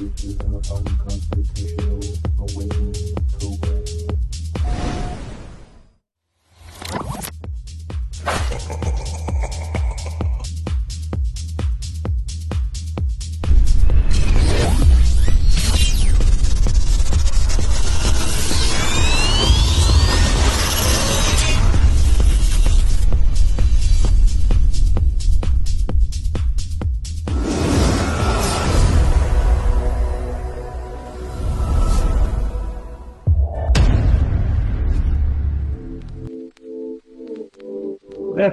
Is our unconstitutional awakening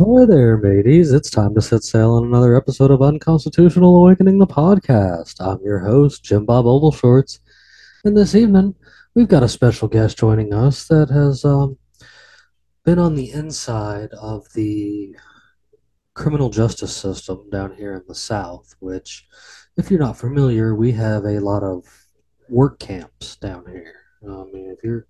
Ahoy there, mateys. It's time to set sail on another episode of Unconstitutional Awakening, the podcast. I'm your host, Jim Bob Ovalshorts. And this evening, we've got a special guest joining us that has um, been on the inside of the criminal justice system down here in the South, which, if you're not familiar, we have a lot of work camps down here. I mean, if you're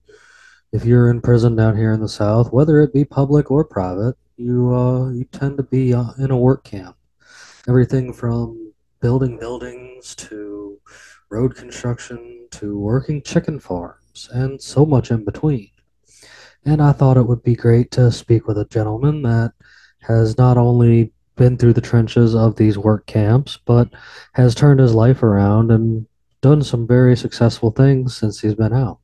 if you're in prison down here in the South, whether it be public or private, you uh, you tend to be uh, in a work camp. Everything from building buildings to road construction to working chicken farms and so much in between. And I thought it would be great to speak with a gentleman that has not only been through the trenches of these work camps, but has turned his life around and done some very successful things since he's been out.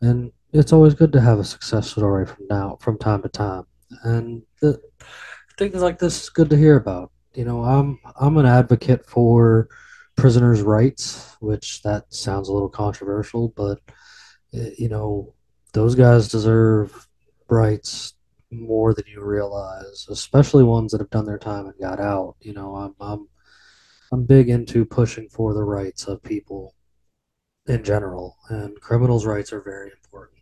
And it's always good to have a success story from now from time to time and the, things like this is good to hear about. You know i'm i'm an advocate for prisoners rights which that sounds a little controversial but eh, you know those guys deserve rights more than you realize especially ones that have done their time and got out. You know i'm i'm i'm big into pushing for the rights of people in general and criminals rights are very important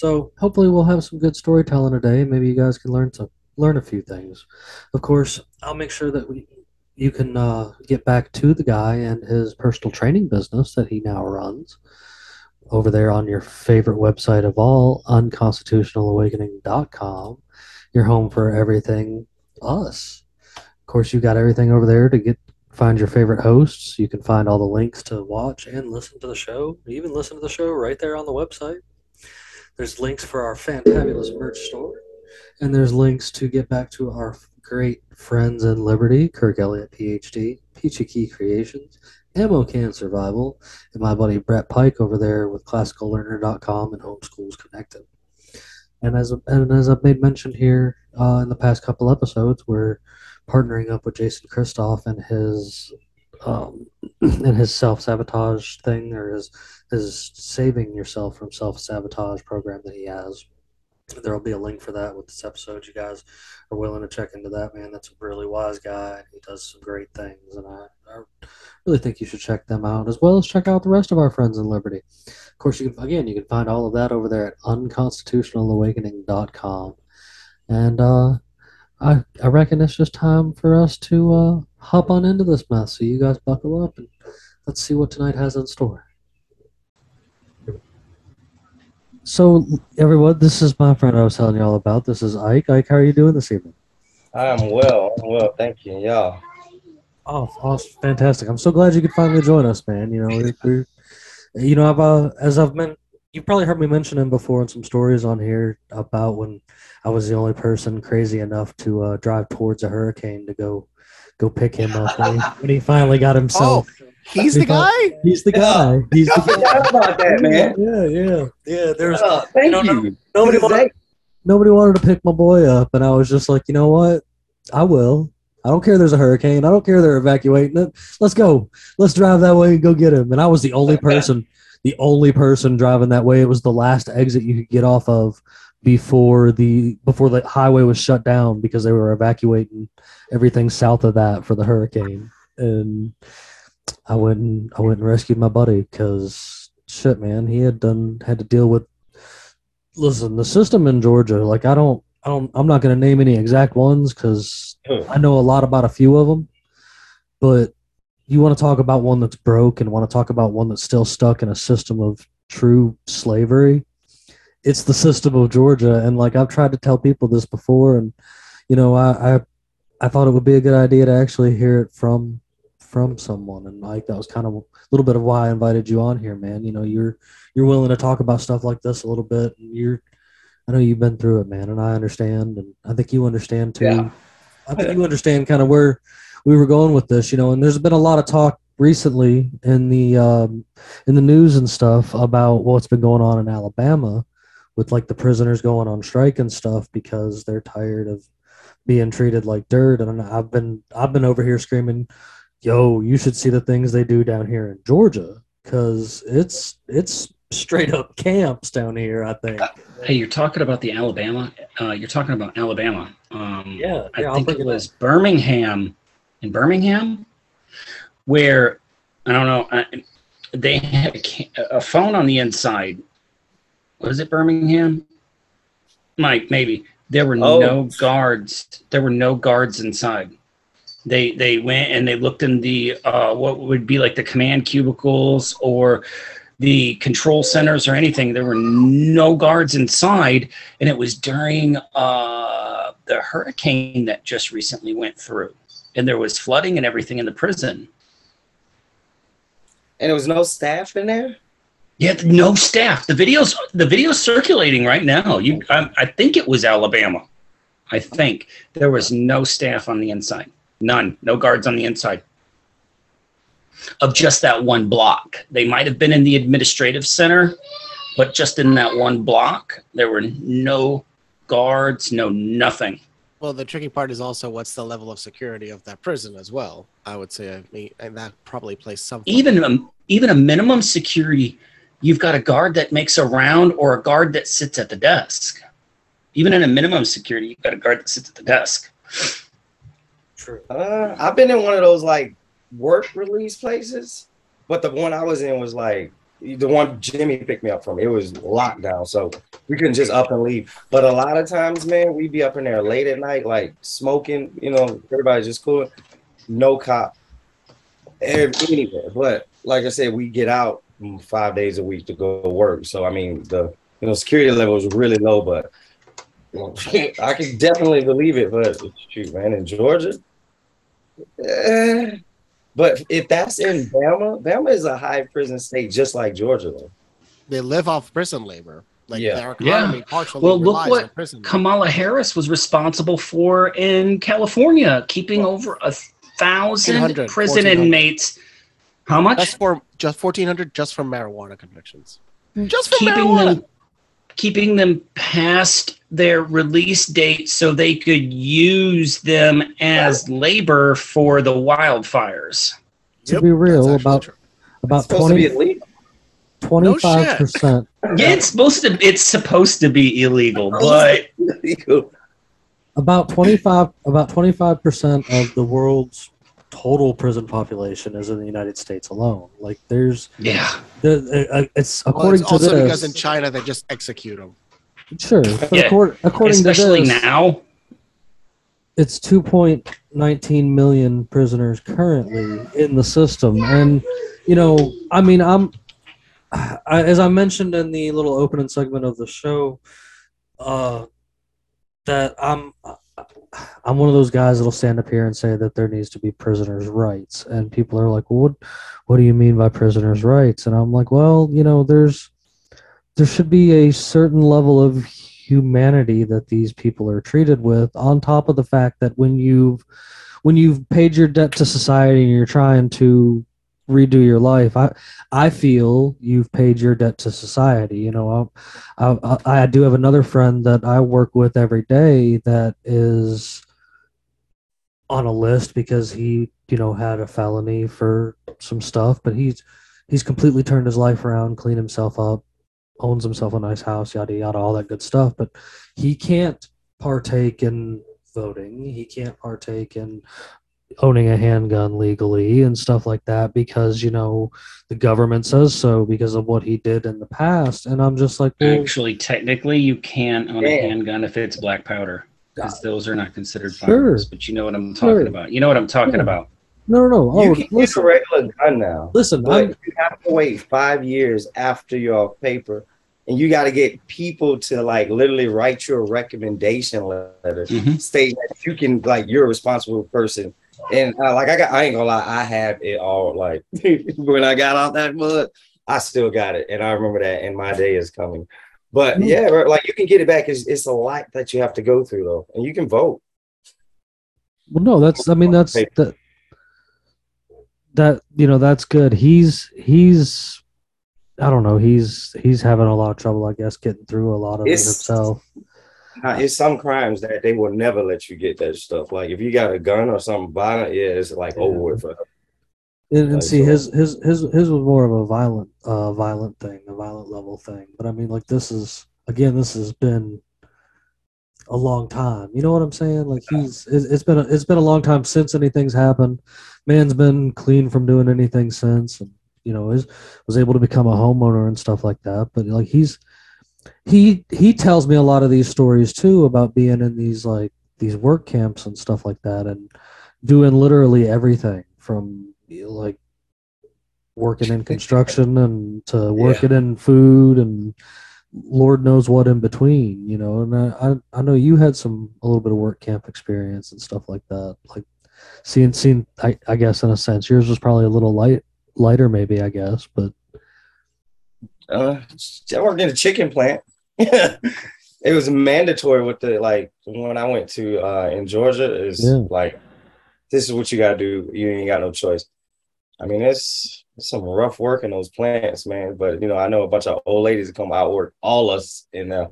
so hopefully we'll have some good storytelling today. Maybe you guys can learn some learn a few things. Of course, I'll make sure that we you can uh, get back to the guy and his personal training business that he now runs over there on your favorite website of all, unconstitutionalawakening.com. Your home for everything us. Of course, you've got everything over there to get find your favorite hosts. You can find all the links to watch and listen to the show. Even listen to the show right there on the website. There's links for our fantabulous merch store, and there's links to get back to our great friends in Liberty, Kirk Elliott, PhD, Peachy Ki Creations, Ammo Can Survival, and my buddy Brett Pike over there with ClassicalLearner.com and Homeschools Connected. And as and as I've made mention here uh, in the past couple episodes, we're partnering up with Jason Christoff and his um, and his self sabotage thing or his his saving yourself from self sabotage program that he has. There will be a link for that with this episode. You guys are willing to check into that, man. That's a really wise guy. He does some great things, and I, I really think you should check them out as well as check out the rest of our friends in Liberty. Of course, you can again you can find all of that over there at unconstitutionalawakening.com. And uh, I I reckon it's just time for us to uh, hop on into this mess. So you guys buckle up and let's see what tonight has in store. So everyone, this is my friend I was telling you all about. This is Ike. Ike, how are you doing this evening? I'm well. I'm well. Thank you. Yeah. Oh, awesome. fantastic! I'm so glad you could finally join us, man. You know, we're, we're you know, I've uh, as I've been, you've probably heard me mention him before in some stories on here about when I was the only person crazy enough to uh, drive towards a hurricane to go go pick him up when he, when he finally got himself. Oh, he's the guy. He's the guy. He's the I forgot about that, man. Yeah, yeah, yeah. There's Oh, thank you know, no- you. nobody This is wanted, nobody wanted to pick my boy up, and I was just like, you know what, I will. I don't care there's a hurricane. I don't care they're evacuating it. Let's go. Let's drive that way and go get him. And I was the only person, the only person driving that way. It was the last exit you could get off of before the before the highway was shut down because they were evacuating everything south of that for the hurricane. And I went and I went and rescued my buddy because shit, man, he had done had to deal with. Listen, the system in Georgia, like I don't, I don't, I'm not going to name any exact ones because I know a lot about a few of them, but you want to talk about one that's broke and want to talk about one that's still stuck in a system of true slavery. It's the system of Georgia, and like I've tried to tell people this before, and you know, I, I, I thought it would be a good idea to actually hear it from from someone, and like that was kind of a little bit of why I invited you on here, man. You know, you're you're willing to talk about stuff like this a little bit, and you're I know you've been through it, man, and I understand, and I think you understand too. Yeah. I think you understand kind of where we were going with this, you know. And there's been a lot of talk recently in the um, in the news and stuff about what's been going on in Alabama with like the prisoners going on strike and stuff because they're tired of being treated like dirt. And I've been I've been over here screaming, "Yo, you should see the things they do down here in Georgia because it's it's straight up camps down here. I think. Hey, you're talking about the Alabama. Uh, you're talking about Alabama. Um, Yeah, I yeah, I'll think it it was Birmingham, in Birmingham, where I don't know. I, they had a, a phone on the inside. Was it Birmingham? Mike, maybe there were Oh. no guards. There were no guards inside. They they went and they looked in the uh, what would be like the command cubicles or the control centers or anything. There were no guards inside, and it was during uh, the hurricane that just recently went through, and there was flooding and everything in the prison. And there was no staff in there? Yeah, no staff. The videos, the videos circulating right now. You, I, I think it was Alabama. I think there was no staff on the inside, none, no guards on the inside of just that one block. They might have been in the administrative center, but just in that one block, there were no guards, no nothing. Well, the tricky part is also what's the level of security of that prison as well. I would say, I mean, and that probably plays some. even a, even a minimum security, you've got a guard that makes a round or a guard that sits at the desk. Even in a minimum security, you've got a guard that sits at the desk. True. Uh, I've been in one of those like work release places, but the one I was in was like the one Jimmy picked me up from. It was locked down, so we couldn't just up and leave. But a lot of times, man, we'd be up in there late at night, like smoking. You know, everybody's just cool. No cop anywhere. But like I said, we get out five days a week to go to work. So I mean, the you know security level was really low, but. I can definitely believe it, but shoot, man, in Georgia, Eh, but if that's in Bama, Bama is a high prison state, just like Georgia, though. They live off prison labor. Like Yeah. their Yeah. partially Well, look what on prison labor. Kamala Harris was responsible for in California, keeping over a thousand prison inmates. How much? That's for just fourteen hundred just for marijuana convictions. Mm. Just for keeping marijuana. them keeping them past their release date so they could use them as labor for the wildfires. To Yep, be real, about true. about It's supposed to be 20, illegal. 25 percent. Yeah, it's supposed to it's supposed to be illegal, but About 25 about 25 percent of the world's total prison population is in the United States alone. Like there's yeah. the uh, it's Well, according it's also to because in. China they just execute them. Sure, but Yeah, accord, according Especially to this, now. it's 2.19 million prisoners currently in the system and you know i mean i'm I, as i mentioned in the little opening segment of the show uh that i'm i'm one of those guys that'll stand up here and say that there needs to be prisoners rights. And people are like well what what do you mean by prisoners rights? And i'm like well you know there's there should be a certain level of humanity that these people are treated with on top of the fact that when you've when you've paid your debt to society and you're trying to redo your life i i feel you've paid your debt to society you know um, i i, I do have another friend that i work with every day that is on a list because he, you know, had a felony for some stuff, but he's he's completely turned his life around, cleaned himself up, owns himself a nice house, yada yada, all that good stuff. But he can't partake in voting. He can't partake in owning a handgun legally and stuff like that because you know the government says so because of what he did in the past. And I'm just like, well, Actually, technically, you can't own a handgun if it's black powder, because those are not considered Sure. firearms. But you know what I'm talking Sure. about. You know what I'm talking Yeah. about. no, no, no. Oh, you can get a regular gun now, listen. but I'm, you have to wait five years after your paper, and you got to get people to like literally write you a recommendation letter Mhm. stating that you can like you're a responsible person. And uh, like I got, I ain't gonna lie, I have it all. Like when I got out that mud, I still got it, and I remember that. And my day is coming. But Mm. yeah, like you can get it back. It's, it's a lot that you have to go through though, and you can vote. Well, no, that's. I mean, that's that. That you know, that's good. He's he's. I don't know. He's he's having a lot of trouble, I guess, getting through a lot of it himself. It's some crimes that they will never let you get that stuff. Like if you got a gun or something violent, yeah, it's like over with. For And, and Like, see, so- his his his his was more of a violent uh violent thing, a violent level thing. But I mean, like this is again, this has been a long time. You know what I'm saying? Like he's it's it's been a, it's been a long time since anything's happened. Man's been clean from doing anything since, and you know, is was able to become a homeowner and stuff like that. But like he's he he tells me a lot of these stories too about being in these like these work camps and stuff like that, and doing literally everything from you know, like working in construction and to working in food and Lord knows what in between, you know. And I, I, I know you had some a little bit of work camp experience and stuff like that. Like seeing, seeing, I, I guess in a sense, yours was probably a little light, lighter, maybe I guess, but uh, I worked in a chicken plant. it was mandatory with the like when I went to uh in Georgia is Yeah. like this is what you gotta do. You ain't got no choice. I mean, it's, it's some rough work in those plants, man. But you know, I know a bunch of old ladies that come outwork all us in there.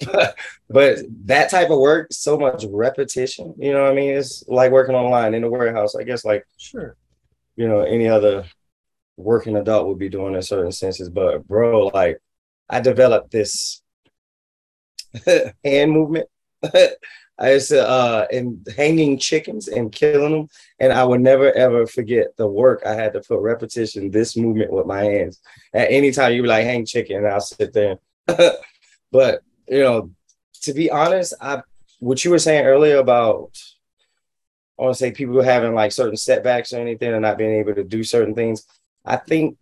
but that type of work, so much repetition. You know what I mean? It's like working online in the warehouse. I guess like sure. you know any other working adult would be doing in certain senses but bro like i developed this hand movement i used to uh and hanging chickens and killing them and i would never ever forget the work i had to put repetition this movement with my hands at any time you be like hang chicken and i'll sit there but you know to be honest i what you were saying earlier about I want to say people having like certain setbacks or anything and not being able to do certain things. I think,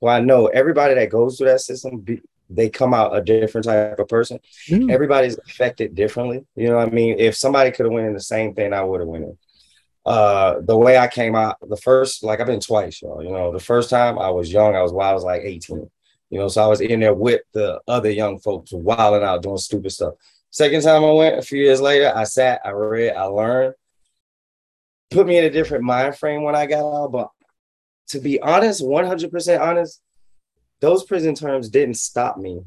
well, I know everybody that goes through that system, be, they come out a different type of person. Yeah. Everybody's affected differently. You know what I mean? If somebody could have went in the same thing, I would have went in. Uh, the way I came out, the first, like I've been twice, y'all. You know, the first time I was young, I was wild, I was like 18. You know, so I was in there with the other young folks wilding out, doing stupid stuff. Second time I went, a few years later, I sat, I read, I learned put me in a different mind frame when I got out. But to be honest, 100% honest, those prison terms didn't stop me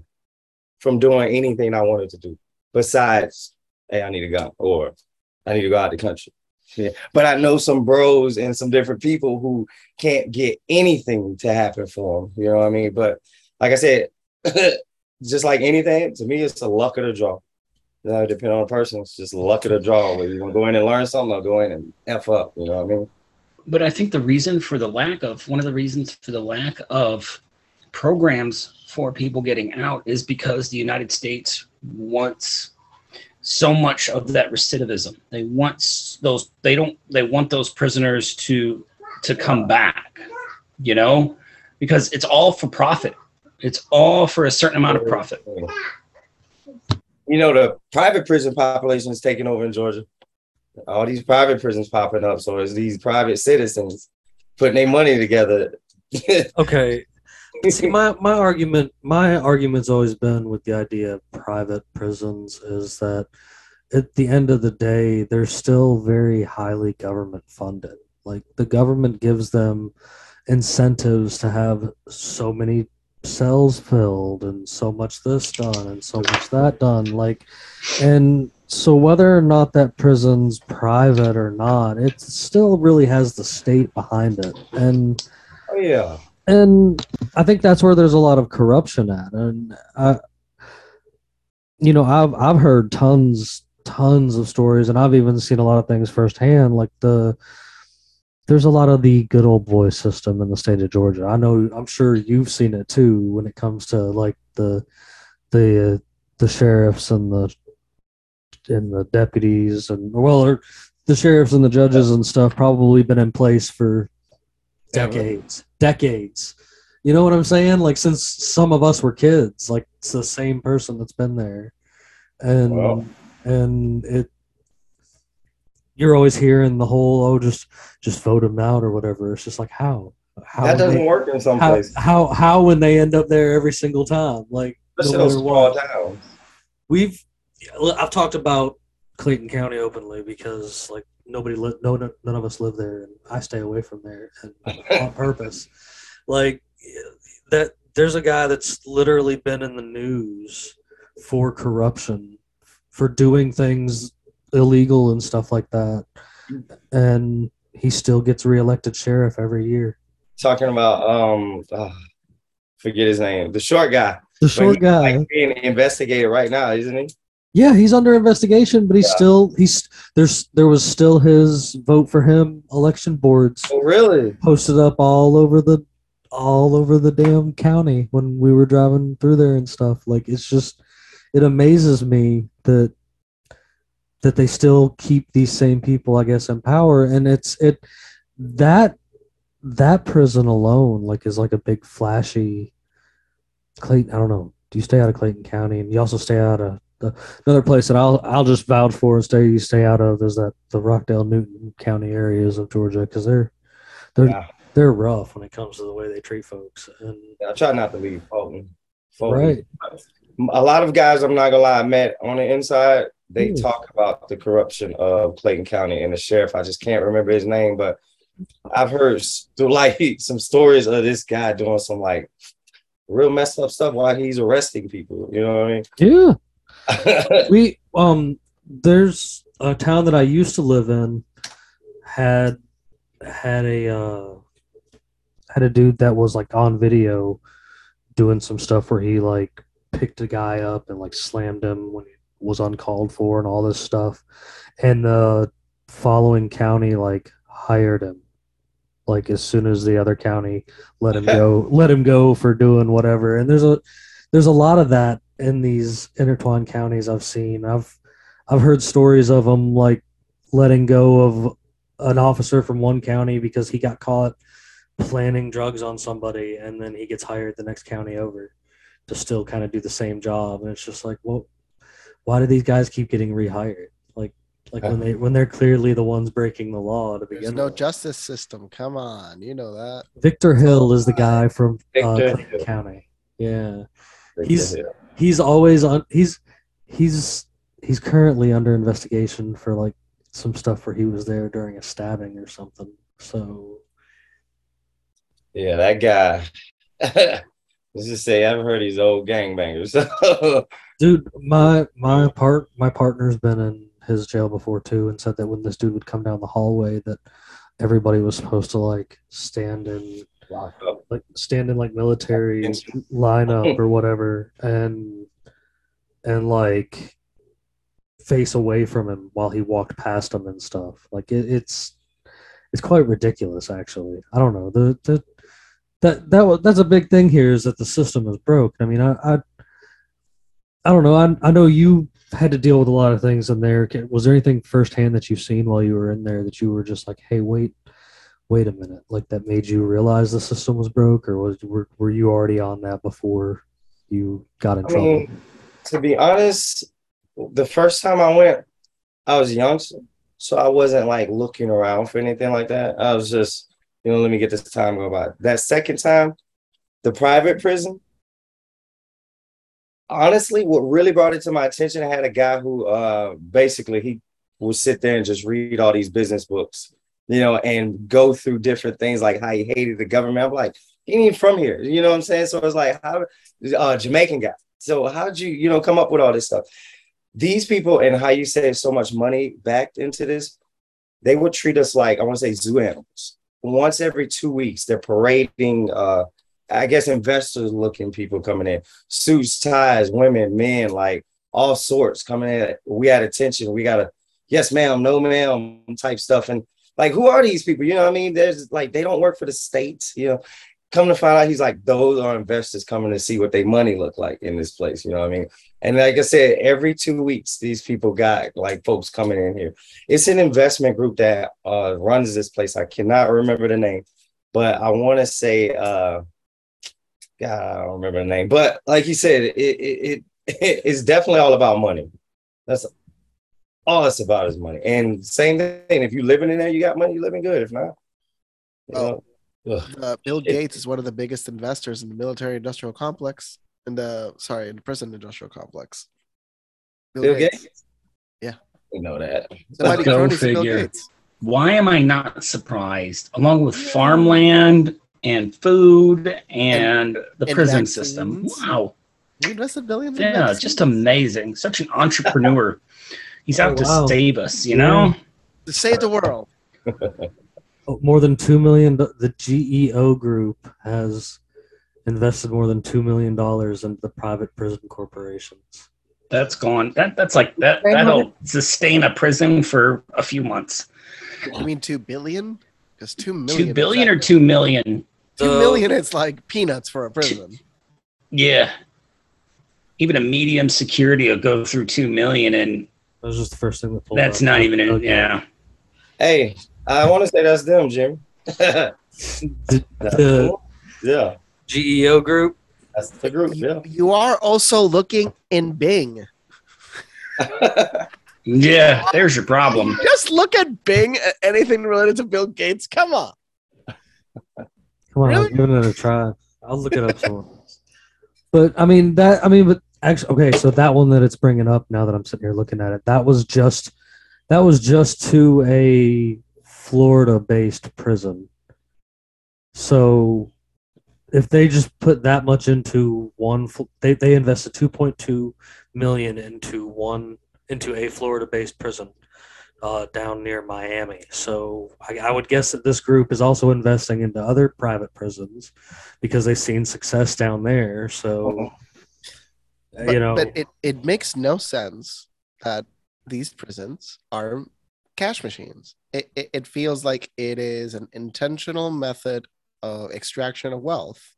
from doing anything I wanted to do besides, hey, I need a gun or I need to go out the country. Yeah. But I know some bros and some different people who can't get anything to happen for them. You know what I mean? But like I said, just like anything, to me, it's the luck of the draw. You know, depending on the person, it's just luck of the draw. Whether you want to go in and learn something or go in and F up. You know what I mean? But I think the reason for the lack of one of the reasons for the lack of programs for people getting out is because the United States wants so much of that recidivism. They want those they don't they want those prisoners to to come back, you know? Because it's all for profit. It's all for a certain amount of profit. You know, the private prison population is taking over in Georgia. All these private prisons popping up. So it's these private citizens putting their money together. Okay. See, my, my argument my argument's always been with the idea of private prisons is that at the end of the day, they're still very highly government funded. Like the government gives them incentives to have so many cells filled and so much this done and so much that done. Like, and so whether or not that prison's private or not, it still really has the state behind it, and Oh yeah. and I think that's where there's a lot of corruption at, and I, you know, I've I've heard tons tons of stories, and I've even seen a lot of things firsthand, like the. There's a lot of the good old boy system in the state of Georgia. I know. I'm sure you've seen it too when it comes to like the, the, uh, the sheriffs and the, and the deputies and well, or the sheriffs and the judges and stuff probably been in place for decades decades. You know what i'm saying? Like since some of us were kids like it's the same person that's been there. And Wow. and it you're always hearing the whole oh just just vote him out or whatever. It's just like how? How that doesn't they- work in some how, places. how how when they end up there every single time? Like no those small towns. we've I've talked about Clayton County openly because like nobody li- no no- none of us live there and I stay away from there and on purpose. Like that there's a guy that's literally been in the news for corruption for doing things illegal and stuff like that and he still gets reelected sheriff every year. Talking about um, ah, forget his name, the short guy. The short guy. like, being investigated right now, isn't he? Yeah, he's under investigation, but he's Yeah. still he's there's there was still his vote for him election boards Oh, really? posted up all over the all over the damn county when we were driving through there and stuff. Like it's just it amazes me that that they still keep these same people, I guess, in power. And it's it that that prison alone, like, is like a big flashy Clayton. I don't know. Do you stay out of Clayton County, and you also stay out of the, another place that I'll I'll just vouch for and stay stay out of is that the Rockdale Newton County areas of Georgia because they're they're Yeah. they're rough when it comes to the way they treat folks. And I try not to leave Fulton. Fulton. right, A lot of guys, I'm not gonna lie, I met on the inside. They Hmm. talk about the corruption of Clayton County and the sheriff. I just can't remember his name, but I've heard s- like some stories of this guy doing some like real messed up stuff while he's arresting people. You know what. I mean? we um there's a town that I used to live in had had a uh had a dude that was like on video doing some stuff where he like picked a guy up and like slammed him when he was uncalled for and all this stuff. And the following county like hired him like as soon as the other county let him go let him go for doing whatever. And there's a there's a lot of that in these intertwined counties I've seen. I've I've heard stories of them like letting go of an officer from one county because he got caught planning drugs on somebody, and then he gets hired the next county over to still kind of do the same job. And it's just like, well, why do these guys keep getting rehired? Like like when they when they're clearly the ones breaking the law to begin with. There's no with. justice system. Come on, you know that. Victor Hill is the guy from uh, Victor Clayton Hill. County. Yeah. He's- he's always on he's he's he's currently under investigation for like some stuff where he was there during a stabbing or something so yeah, that guy. Let's just say I've heard he's old gangbangers. dude my my part my partner's been in his jail before too and said that when this dude would come down the hallway that everybody was supposed to like stand in Um, like stand in like military lineup or whatever and and like face away from him while he walked past him and stuff. Like it, it's it's quite ridiculous actually. I don't know. The the that that was that's a big thing here is that the system is broke. I mean i i, I don't know. I, I know you had to deal with a lot of things in there. Was there anything firsthand that you've seen while you were in there that you were just like hey wait wait a minute like that made you realize the system was broke or was were, were you already on that before you got in I trouble mean, to be honest, the first time I went, I was young, so- so I wasn't like looking around for anything like that. I was just, you know, let me get this time go by. That second time, the private prison. Honestly, what really brought it to my attention, I had a guy who uh basically he would sit there and just read all these business books, you know, and go through different things like how he hated the government. I'm like, he ain't from here, you know what I'm saying? So it's like how uh Jamaican guy. So how'd you, you know, come up with all this stuff? these people and how you save so much money backed into this, they would treat us like I want to say zoo animals. Once every two weeks, they're parading. Uh, I guess investors looking people coming in, suits, ties, women, men, like all sorts coming in. We had attention. We got a yes, ma'am, no, ma'am type stuff. And like, who are these people? You know what I mean? There's like they don't work for the states. You know, come to find out, he's like, those are investors coming to see what their money look like in this place. You know what I mean? And like I said, every two weeks, these people got like folks coming in here. It's an investment group that uh, runs this place. I cannot remember the name, but I want to say, uh, God, I don't remember the name. But like you said, it, it, it it's definitely all about money. That's all it's about is money. And same thing, if you're living in there, you got money, you're living good. If not, you Oh. know, ugh. Uh, Bill Gates is one of the biggest investors in the military industrial complex. In the sorry, in the prison industrial complex. Bill Gates. Yeah. we know that. Somebody Go cronies Bill figure. Gates. Why am I not surprised? Along with farmland and food and the and prison system. Wow. He invested billions. Yeah, vaccines. just amazing. Such an entrepreneur. He's oh, out Oh, wow. to save us, you know? to save the world. Oh, More than two million. do- The GEO Group has invested more than two million dollars into the private prison corporations. That's gone. That that's like that that'll sustain a prison for a few months. I mean, two billion? Because two million. Two is billion or that- two million? Two million is like peanuts for a prison. Yeah. Even a medium security will go through two million and That was just the first thing that pulled that's up. not even it. Okay. yeah. Hey, I want to say that's them, Jim. The- Yeah, GEO Group. that's the group. Yeah. You are also looking in Bing. Yeah, there's your problem. Just look at Bing. Anything related to Bill Gates? Come on. Come on, Really? I'm giving it a try. I'll look it up somewhere. else. But I mean that. I mean, but actually, okay. So that one that it's bringing up now that I'm sitting here looking at it, that was just that was just to a Florida-based prison. So if they just put that much into one, they they invested 2.2 million into one into a Florida-based prison uh, down near Miami. So I, I would guess that this group is also investing into other private prisons because they've seen success down there. So But, you know, but it, it makes no sense that these prisons are cash machines. It, it, it feels like it is an intentional method of extraction of wealth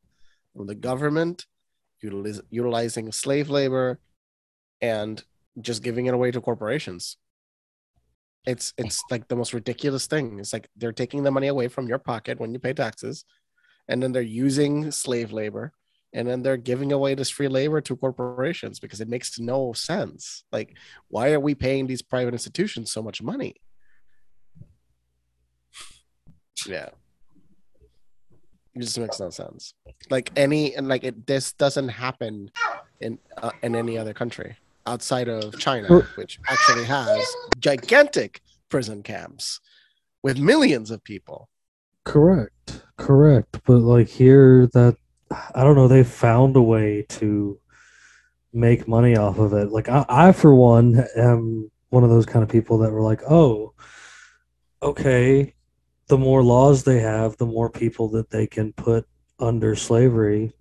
from the government, utiliz- utilizing slave labor, and just giving it away to corporations. It's it's like the most ridiculous thing. It's like they're taking the money away from your pocket when you pay taxes, and then they're using slave labor and then they're giving away this free labor to corporations because it makes no sense. Like, why are we paying these private institutions so much money? Yeah, it just makes no sense. Like any and like it, this doesn't happen in uh, in any other country outside of China, which actually has gigantic prison camps with millions of people. correct, correct. But like here, that I don't know, they found a way to make money off of it. Like I, I for one, am one of those kind of people that were like, oh, okay, the more laws they have, the more people that they can put under slavery,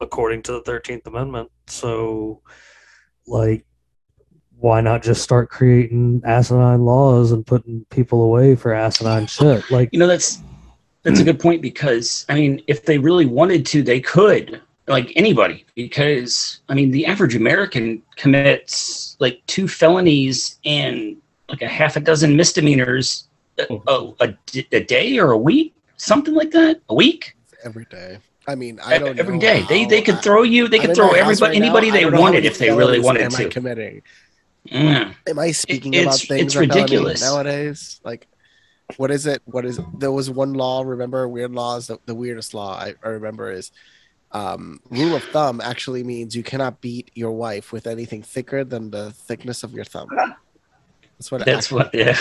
according to the Thirteenth Amendment. So, like, why not just start creating asinine laws and putting people away for asinine shit? Like, You know, that's that's a hmm. good point because I mean, if they really wanted to, they could, like anybody, because I mean, the average American commits like two felonies and like a half a dozen misdemeanors uh, oh. Oh, a a day or a week, something like that, a week, every day. I mean, I don't every day. They how- they could throw you, they could throw everybody, right anybody I they don't know how wanted if they really wanted am I to. committing? Yeah. Am I speaking It's- about things it's are ridiculous. nowadays? Like, what is it? What is there was one law? Remember weird laws? The, the weirdest law I, I remember is um, rule of thumb actually means you cannot beat your wife with anything thicker than the thickness of your thumb. That's what. it That's actually- what, yeah.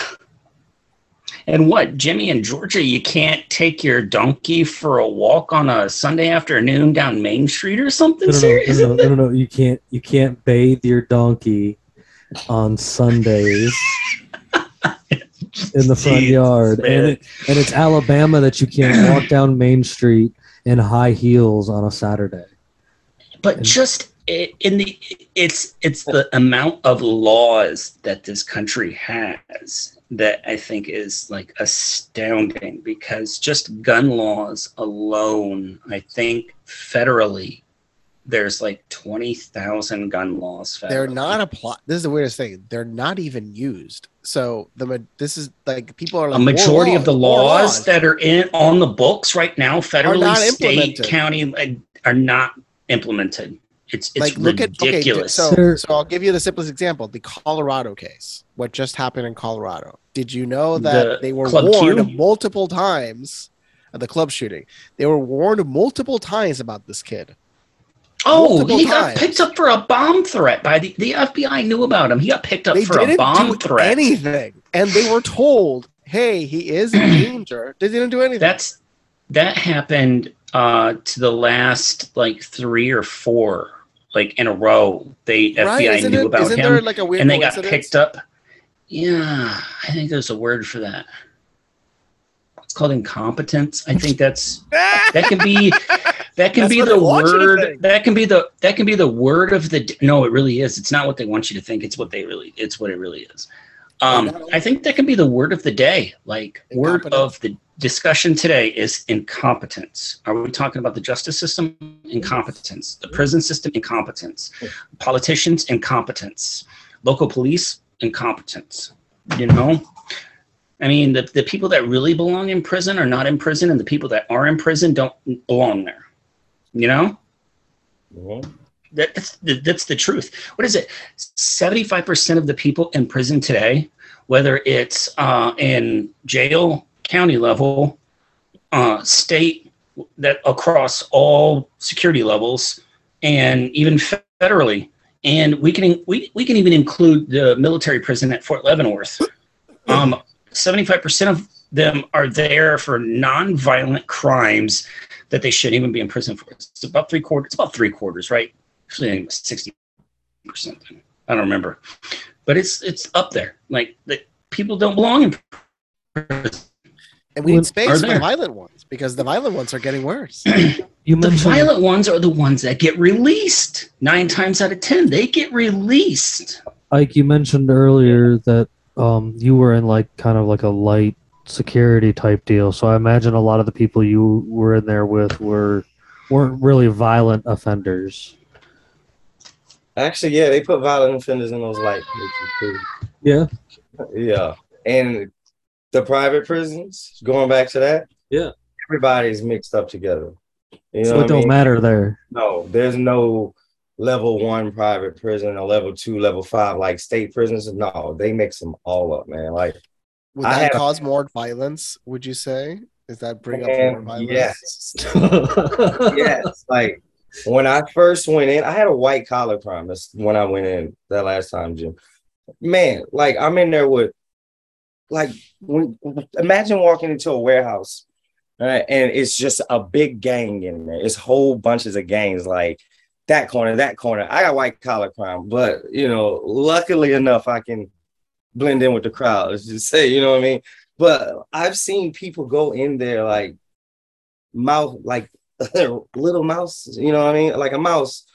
And what, Jimmy in Georgia, you can't take your donkey for a walk on a Sunday afternoon down Main Street or something? no, no, no, Serious? no, no, no, no, you can't, you can't bathe your donkey on Sundays in the front Jeez, yard, and it, and it's Alabama that you can't walk down Main Street in high heels on a Saturday. but And- just in the it's it's the amount of laws that this country has that i think is like astounding because just gun laws alone i think federally there's like 20,000 gun laws federally. They're not applied. This is the weirdest thing. They're not even used. So the this is like people are like a majority more of the more laws, that are in on the books right now federally state county like, are not implemented it's it's like look at okay, ridiculous so so I'll give you the simplest example: the Colorado case. What just happened in Colorado? Did you know that The they were Club warned Q? multiple times? At the club shooting, they were warned multiple times about this kid. Oh, he got picked up for a bomb threat by the the FBI knew about him. He got picked up They for a bomb do threat. anything, and they were told, "Hey, he is in danger." They didn't do anything. That's that happened uh to the last like three or four like in a row. They right? FBI Isn't, knew it, about isn't him there like a weird and they got picked up. Yeah, I think there's a word for that. It's called incompetence. I think that's that can be that can That's be the they want you to word that can be the that can be the word of the no it really is. It's not what they want you to think it's what they really it's what it really is. Um i think that can be the word of the day like word of the discussion today is incompetence. Are we talking about the justice system? Incompetence. The prison system incompetence. Politicians incompetence. Local police incompetence. You know? I mean, the, the people that really belong in prison are not in prison, and the people that are in prison don't belong there. You know, Mhm. that, that's the, that's the truth. What is it? Seventy five percent of the people in prison today, whether it's uh, in jail, county level, uh, state, that across all security levels, and even federally, and we can we, we can even include the military prison at Fort Leavenworth. Um, 75% of them are there for non-violent crimes that they shouldn't even be in prison for. It's about three quarters. It's about three quarters, right? Actually, I think it's sixty percent. I don't remember, but it's it's up there. Like the people don't belong in prison. and we When- need space for the violent ones because the violent ones are getting worse. You The violent ones are the ones that get released. Nine times out of ten, they get released. Ike, you mentioned earlier that um, you were in like kind of like a light security type deal. So I imagine a lot of the people you were in there with were weren't really violent offenders. Actually, yeah, they put violent offenders in those light places. Yeah. Yeah, and the private prisons. Going back to that. Yeah. everybody's mixed up together. You know, so it I don't mean? matter there. No, there's no level one private prison or level two, level five like state prisons. No, they mix them all up, man. Like, Would that had- cause more violence? Would you say? Does that bring up um, more violence? yes, yes. Like when I first went in, I had a white collar crime. That's when I went in that last time, Jim. Man, like I'm in there with, like, when, imagine walking into a warehouse, right, and it's just a big gang in there. It's whole bunches of gangs, like that corner, that corner. I got white collar crime, but you know, luckily enough, I can blend in with the crowd. Let's just say, you know what I mean. But I've seen people go in there like mouth, like little mouse, you know what I mean? Like a mouse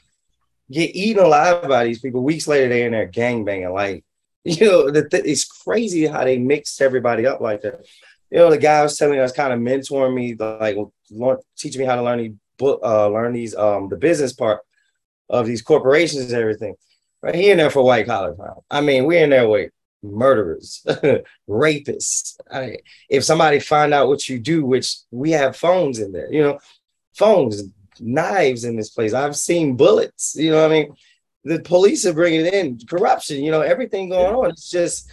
get eaten alive by these people. Weeks later, they're in there gang banging. Like, you know, the th- it's crazy how they mixed everybody up like that. You know, the guy was telling us, kind of mentoring me, like learn, teaching me how to learn these book, uh, learn these um the business part of these corporations and everything. Right, he in there for white collar crime. I mean, we're in there with murderers, rapists. I, if somebody find out what you do, which we have phones in there, you know, phones, knives in this place. I've seen bullets. You know what I mean? The police are bringing in corruption. You know everything going on. It's just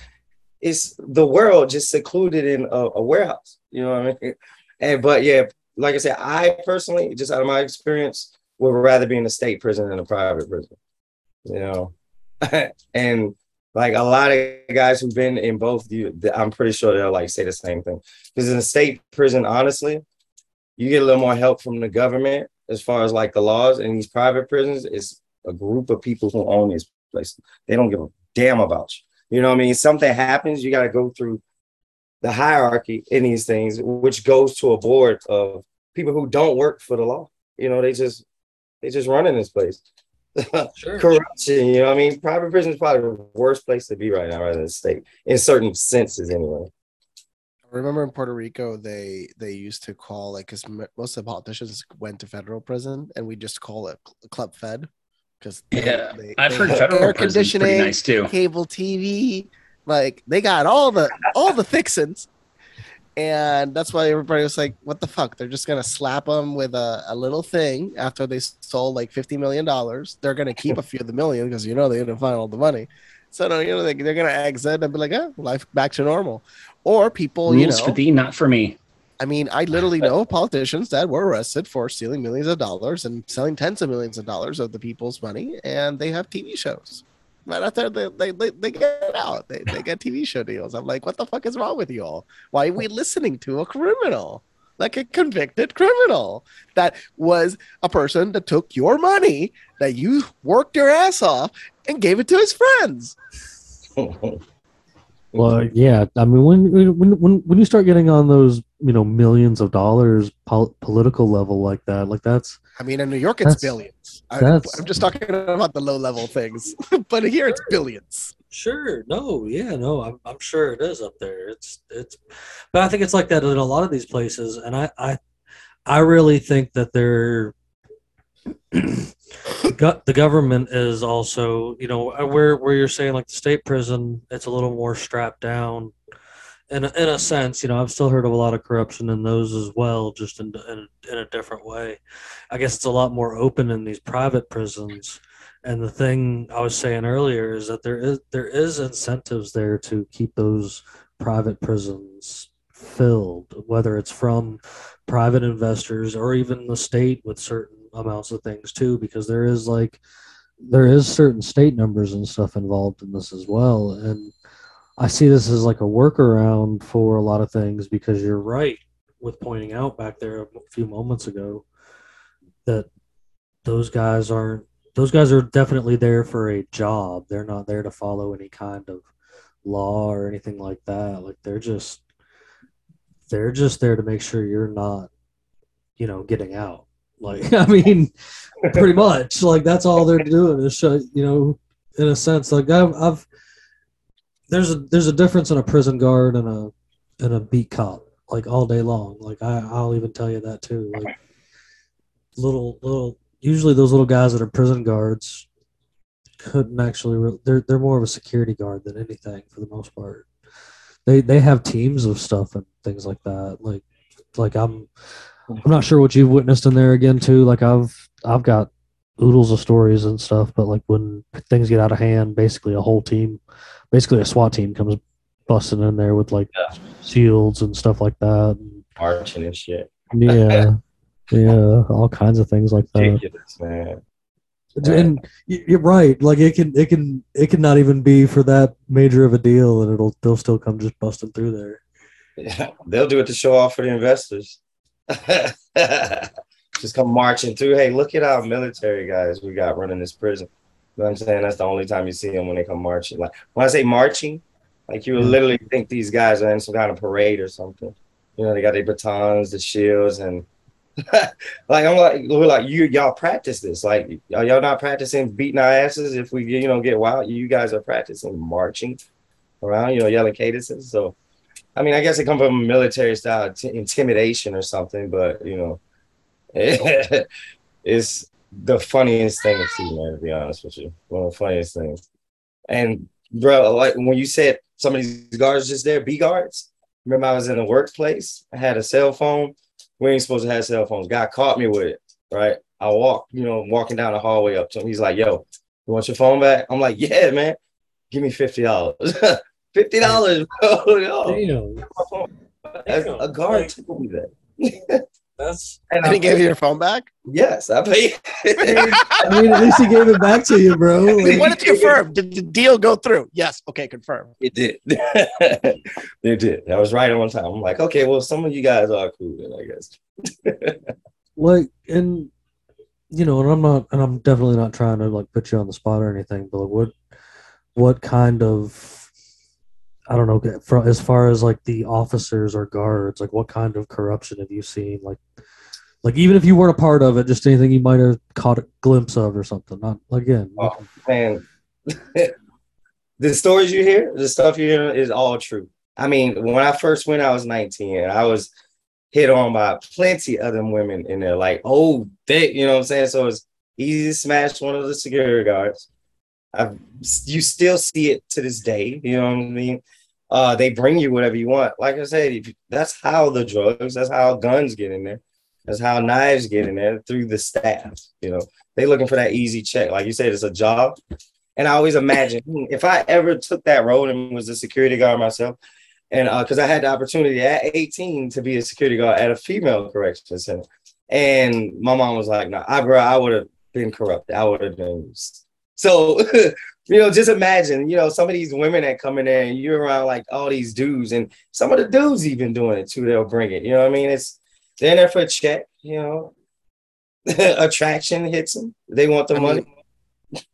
it's the world just secluded in a, a warehouse. You know what I mean? And but yeah, like I said, I personally, just out of my experience, would rather be in a state prison than a private prison. You know, and like a lot of guys who've been in both, you, I'm pretty sure they'll like say the same thing. Because in a state prison, honestly, you get a little more help from the government as far as like the laws. In these private prisons, it's a group of people who own these places. They don't give a damn about you. You know what I mean? Something happens, you got to go through the hierarchy in these things, which goes to a board of people who don't work for the law. You know, they just they just run in this place. Sure. Corruption, you know I mean? Private prison is probably the worst place to be right now, rather than state, in certain senses, anyway. I remember in Puerto Rico, they they used to call like because most of the politicians went to federal prison, and we just call it cl- Club Fed because Yeah, I've heard federal air conditioning, nice too. cable TV, like they got all the all the fixins, and that's why everybody was like, "What the fuck?" They're just gonna slap them with a, a little thing after they sold like fifty million dollars. They're gonna keep a few of the million because you know they're gonna find all the money. So no, you know they, they're gonna exit and be like, "Oh, life back to normal," or people, you Rules know, for thee, not for me. I mean, I literally know politicians that were arrested for stealing millions of dollars and selling tens of millions of dollars of the people's money, and they have TV shows. Right after they, they, they, they get out, they, they get TV show deals. I'm like, what the fuck is wrong with you all? Why are we listening to a criminal? Like a convicted criminal that was a person that took your money that you worked your ass off and gave it to his friends. Well, yeah. I mean, when when when when you start getting on those, you know, millions of dollars pol- political level like that, like that's I mean, in New York, it's That's- I, I'm just talking about the low level things, but here it's billions. Sure. No. Yeah. No. I'm, I'm sure it is up there. It's it's, but I think it's like that in a lot of these places, and I I, I really think that they're. the government is also, you know, where where you're saying like the state prison, it's a little more strapped down. In a, in a sense, you know, I've still heard of a lot of corruption in those as well, just in in, in a different way. I guess it's a lot more open in these private prisons. And the thing I was saying earlier is that there is there is incentives there to keep those private prisons filled, whether it's from private investors or even the state with certain amounts of things too, because there is like there is certain state numbers and stuff involved in this as well. And I see this as like a workaround for a lot of things because you're right with pointing out back there a few moments ago that those guys aren't those guys are definitely there for a job. They're not there to follow any kind of law or anything like that. Like they're just they're just there to make sure you're not, you know, getting out. Like I mean, pretty much. Like that's all they're doing is show, you know, in a sense. Like I've, I've there's a there's a difference in a prison guard and a and a beat cop like all day long. Like I I'll even tell you that too. Like little little usually those little guys that are prison guards couldn't actually re- they're they're more of a security guard than anything for the most part. They they have teams of stuff and things like that. Like like I'm I'm not sure what you've witnessed in there again too. Like I've I've got oodles of stories and stuff, but like when things get out of hand, basically a whole team, basically a SWAT team comes busting in there with like Yeah. shields and stuff like that. Marching and shit. Yeah. yeah, all kinds of things like that. Ridiculous, man. And you're right. Like it can, it can, it can not even be for that major of a deal, and it'll, they'll still come just busting through there. Yeah, they'll do it to show off for the investors. Just come marching through. Hey, look at our military guys we got running this prison. You know what I'm saying? That's the only time you see them when they come marching. Like when I say marching, like you would Yeah. literally think these guys are in some kind of parade or something. You know, they got their batons, the shields, and like I'm like we're like you y'all practice this. Like y'all, y'all not practicing beating our asses if we you know get wild. You guys are practicing marching around, you know, yelling cadences. So I mean, I guess it comes from a military style t- intimidation or something, but you know, it's the funniest thing to see, man. To be honest with you, one of the funniest things. And bro, like when you said some of these guards just there, B guards. Remember, I was in a workplace. I had a cell phone. We ain't supposed to have cell phones. Guy caught me with it. Right. I walked, you know, walking down the hallway up to him. He's like, "Yo, you want your phone back?" I'm like, "Yeah, man. Give me fifty dollars. fifty dollars, bro. Yo, Damn, phone. A, guard told me that. that's. And And he I gave you your phone back? yes, I paid. I mean, at least he gave it back to you, bro. We Like, wanted to confirm. Did the deal go through? Yes. Okay, confirm. it did. it did. I was right on time. I'm like, okay, well, some of you guys are cool, then, I guess. like, and you know, and I'm not, and I'm definitely not trying to like put you on the spot or anything, but like, what, what kind of I don't know for, as far as like the officers or guards, like what kind of corruption have you seen? Like, like even if you weren't a part of it, just anything you might have caught a glimpse of or something. Not again. Oh man, the stories you hear, the stuff you hear is all true. I mean, when I first went, I was 19 and I was hit on by plenty of them women in there, like, oh, they, you know what I'm saying? So it's easy to smash one of the security guards. I've, you still see it to this day, you know what I mean? Uh, they bring you whatever you want. Like I said, that's how the drugs, that's how guns get in there. That's how knives get in there through the staff. You know, they looking for that easy check. Like you said, it's a job. And I always imagine hmm, if I ever took that role and was a security guard myself, and because uh, I had the opportunity at 18 to be a security guard at a female correction center, and my mom was like, "No, nah, I I would have been corrupted. I would have been." So, you know, just imagine, you know, some of these women that come in there and you're around like all these dudes, and some of the dudes even doing it too. They'll bring it. You know what I mean? It's they're in there for a check. You know, attraction hits them. They want the I money.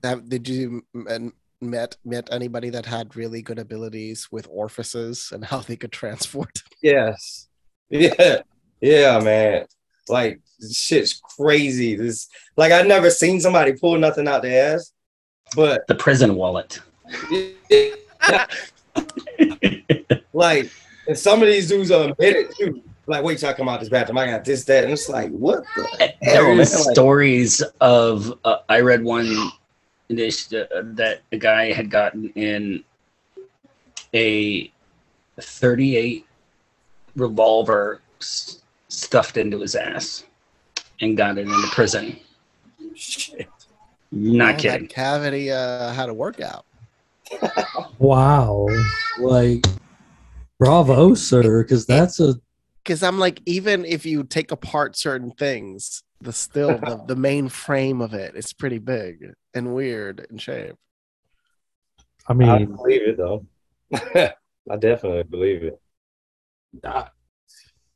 Mean, did you met met anybody that had really good abilities with orifices and how they could transport? Yes. Yeah. Yeah, man. Like shit's crazy. This like I've never seen somebody pull nothing out their ass, but the prison wallet. like, and some of these dudes are admitted too. Like, wait till I come out this bathroom. I got this, that, and it's like, what? The there were stories of. Uh, I read one this uh, that the guy had gotten in a 38 revolver s- stuffed into his ass and got it into prison. Shit. Not kidding. That cavity uh, had a workout. wow. Like, bravo, sir, because that's a. Because I'm like, even if you take apart certain things, the still the, the main frame of it is pretty big and weird in shape. I mean, I believe it though. I definitely believe it.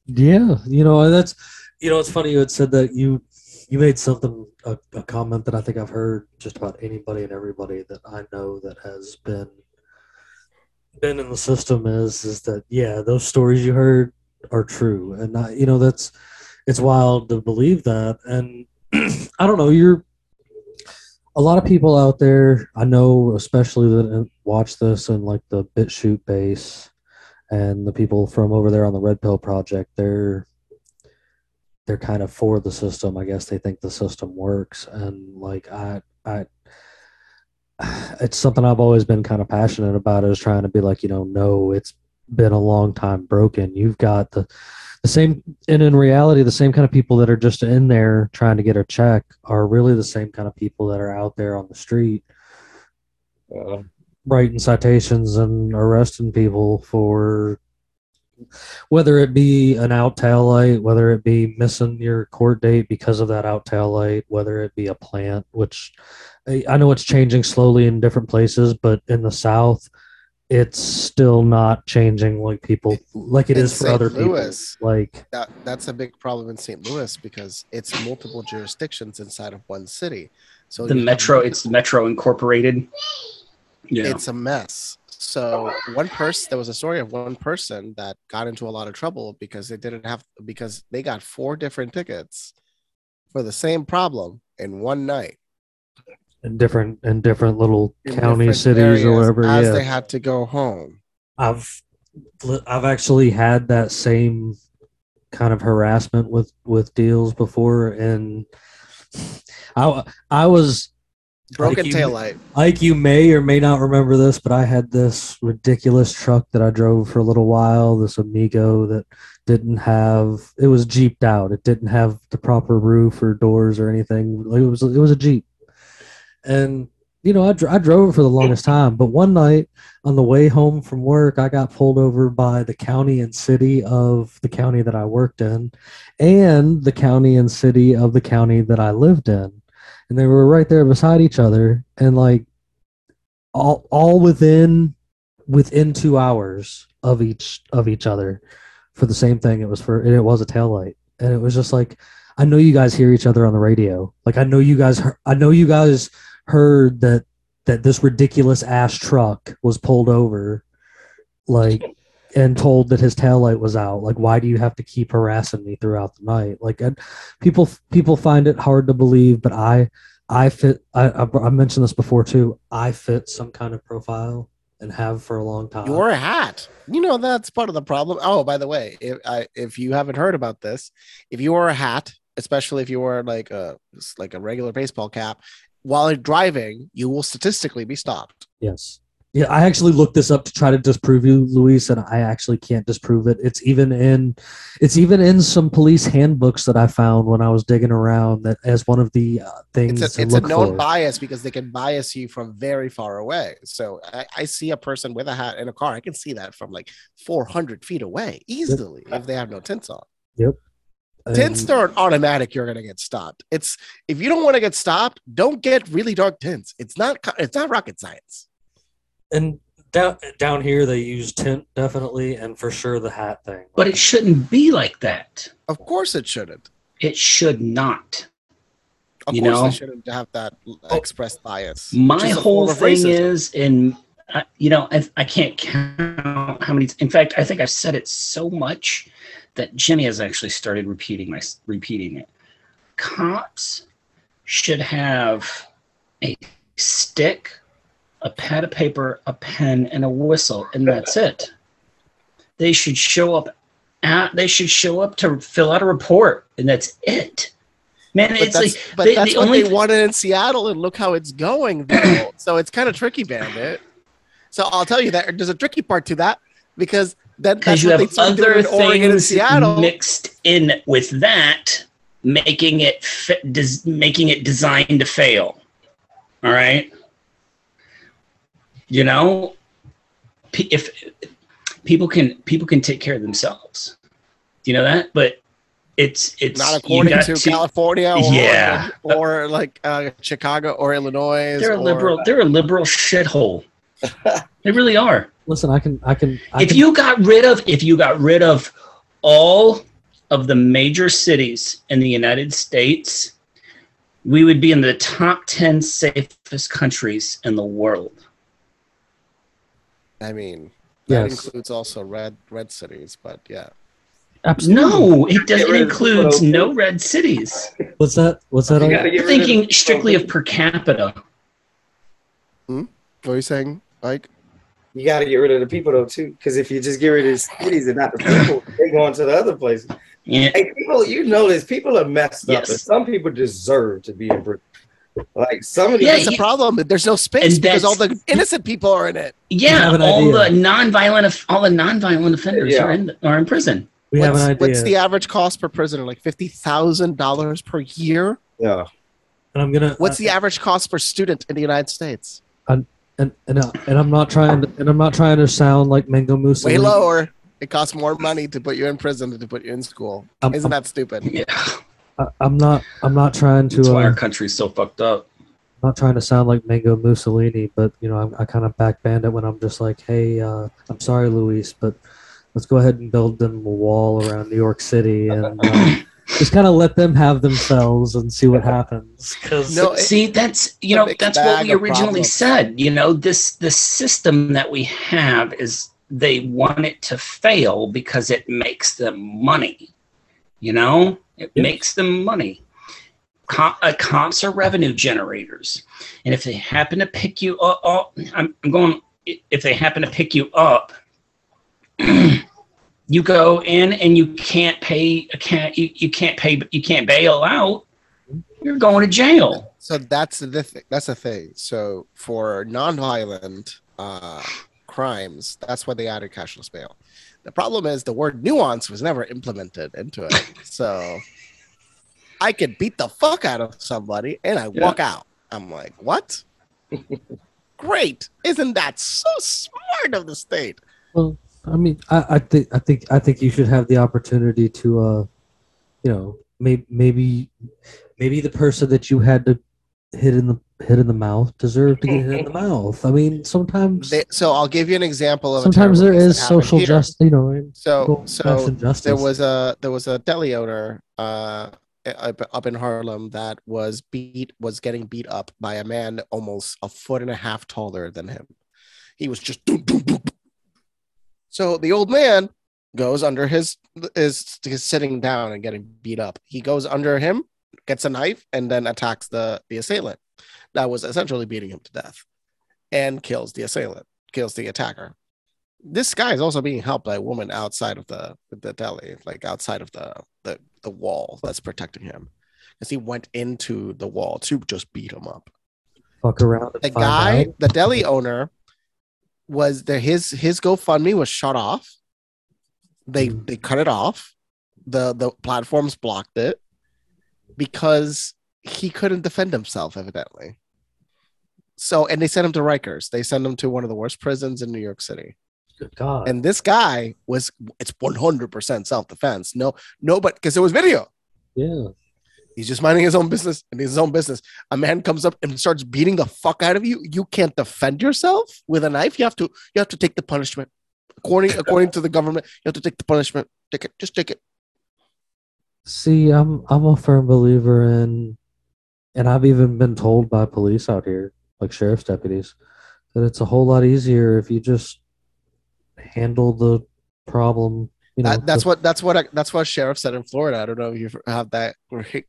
Yeah, you know that's you know it's funny you had said that you you made something a, a comment that I think I've heard just about anybody and everybody that I know that has been been in the system is is that yeah those stories you heard are true and I, you know that's it's wild to believe that. And I don't know, you're a lot of people out there. I know, especially that uh, watch this and like the BitChute base and the people from over there on the Red Pill Project. They're they're kind of for the system. I guess they think the system works, and like I I it's something I've always been kind of passionate about is trying to be like, you know, no, it's been a long time broken. You've got the the same and in reality the same kind of people that are just in there trying to get a check are really the same kind of people that are out there on the street uh, writing citations and arresting people for whether it be an out tail light whether it be missing your court date because of that out tail light whether it be a plant which i know it's changing slowly in different places but in the south it's still not changing like people like it in is for St. other Louis, people. Like that, that's a big problem in St. Louis because it's multiple jurisdictions inside of one city. So the metro, have, it's Metro Incorporated. Yeah, it's a mess. So one person, there was a story of one person that got into a lot of trouble because they didn't have because they got four different tickets for the same problem in one night in different in different little in county different cities or whatever. As yeah. they had to go home. I've I've actually had that same kind of harassment with with deals before, and I I was broken tail light. Like you may or may not remember this, but I had this ridiculous truck that I drove for a little while. This Amigo that didn't have it was jeeped out. It didn't have the proper roof or doors or anything. It was it was a jeep and you know, I, dr- I drove it for the longest time. But one night on the way home from work, I got pulled over by the county and city of the county that I worked in, and the county and city of the county that I lived in, and they were right there beside each other, and like all all within within two hours of each of each other for the same thing. It was for it was a tail light, and it was just like. I know you guys hear each other on the radio. Like I know you guys. I know you guys heard that that this ridiculous ass truck was pulled over, like, and told that his taillight was out. Like, why do you have to keep harassing me throughout the night? Like, people people find it hard to believe, but I I fit. I I, I mentioned this before too. I fit some kind of profile and have for a long time. You wore a hat. You know that's part of the problem. Oh, by the way, if I, if you haven't heard about this, if you wear a hat, especially if you wear like a like a regular baseball cap, while driving, you will statistically be stopped. Yes. Yeah, I actually looked this up to try to disprove you, Luis, and I actually can't disprove it. It's even in it's even in some police handbooks that I found when I was digging around that as one of the uh, things It's a, it's a known for. bias because they can bias you from very far away. So I, I see a person with a hat in a car. I can see that from like 400 feet away easily if they have no tints on. And- tints aren't automatic you're going to get stopped it's if you don't want to get stopped don't get really dark tints it's not it's not rocket science and down down here they use tint definitely, and for sure the hat thing. But it shouldn't be like that. of course it shouldn't It should not. of You course know? they shouldn't have that oh. expressed bias My whole thing racism. is, in I, you know, I, I can't count how many. In fact, I think I've said it so much that Jimmy has actually started repeating my repeating it. Cops should have a stick, a pad of paper, a pen, and a whistle, and that's it. They should show up. At, they should show up to fill out a report, and that's it. Man, but it's like but they- that's the what only they wanted in seattle and look how it's going though so it's kind of tricky bandit so i'll tell you that there's a tricky part to that because then because that's you have other in oregon and things seattle mixed in with that, making it fi- des- making it designed to fail. All right, you know, if people can people can take care of themselves, you know that, but it's it's not according got to, California or, Yeah. or like uh, Chicago or Illinois. They're a or- liberal. They're a liberal shithole. they really are. Listen, I can, I can, I if can, you got rid of if you got rid of all of the major cities in the United States, we would be in the top 10 safest countries in the world. I mean, that Yes. includes also red red cities, but yeah. absolutely. No, it doesn't Get includes people. no red cities. What's that? What's that? You on- gotta get You're rid of thinking strictly of per capita. Hmm? What are you saying, Mike? You got to get rid of the people though too, because if you just get rid of the cities and not the people, they going to the other places. Yeah, Hey, people, you know this. People are messed up, Yes. and some people deserve to be in prison. Like some of these, Yeah, it's a problem. There's no space because all the innocent people are in it. yeah. All idea. the non-violent, all the non-violent offenders Yeah. are in are in prison. we what's, have an idea. what's the average cost per prisoner? Like fifty thousand dollars per year. yeah, and I'm gonna. What's the average cost per student in the United States? and and uh, and I'm not trying to and I'm not trying to sound like Mango Way lower. It costs more money to put you in prison than to put you in school. I'm, Isn't that stupid? Yeah, I, I'm not. I'm not trying that's to. why Uh, our country's so fucked up. I'm not trying to sound like Mango Mussolini, but you know, I, I kind of back bandit when I'm just like, hey, uh, I'm sorry, Luis, but let's go ahead and build them a wall around New York City and uh, just kind of let them have themselves and see what happens. Because No, See, that's you know that's what we originally problems. said. You know, this the system that we have is they want it to fail because it makes them money. You know, it makes them money. Com- uh, comps are revenue generators, and if they happen to pick you up, oh, I'm, I'm going. If they happen to pick you up, you go in and you can't pay. Can't you, you can't pay? You can't bail out. You're going to jail. So that's the th- that's the thing. So for nonviolent uh, crimes, that's why they added cashless bail. The problem is the word nuance was never implemented into it. So I could beat the fuck out of somebody and I walk out. I'm like, what? Great! Isn't that so smart of the state? Well, I mean, I, I think I think I think you should have the opportunity to, uh, you know, maybe maybe maybe the person that you had to hit in the hit in the mouth deserve to get hit in the mouth. I mean, sometimes They, so I'll give you an example of. sometimes there terrible is case that happened social justice. You know, So so injustice. there was a there was a deli owner uh up, up in Harlem that was beat was getting beat up by a man almost a foot and a half taller than him. He was just doom, doom, doom. so the old man goes under his is, is sitting down and getting beat up. He goes under him, gets a knife, and then attacks the the assailant that was essentially beating him to death, and kills the assailant, kills the attacker. This guy is also being helped by a woman outside of the the deli, like outside of the the, the wall that's protecting him, because he went into the wall to just beat him up Fuck around. the guy, out. the deli owner, was there. His his GoFundMe was shut off. They Mhm. they cut it off. The the platforms blocked it because he couldn't defend himself, evidently. So and they sent him to Rikers. They sent him to one of the worst prisons in New York City. Good God. And this guy was it's 100% self-defense. No, no, but because there was video. yeah. He's just minding his own business and his own business. A man comes up and starts beating the fuck out of you. You can't defend yourself with a knife. You have to. You have to take the punishment. According according to the government, you have to take the punishment. Take it. Just take it. See, I'm I'm a firm believer in, and I've even been told by police out here, like sheriff's deputies, that it's a whole lot easier if you just handle the problem. You know, That, that's the- what. That's what. I, that's what sheriff said in Florida. I don't know if you have that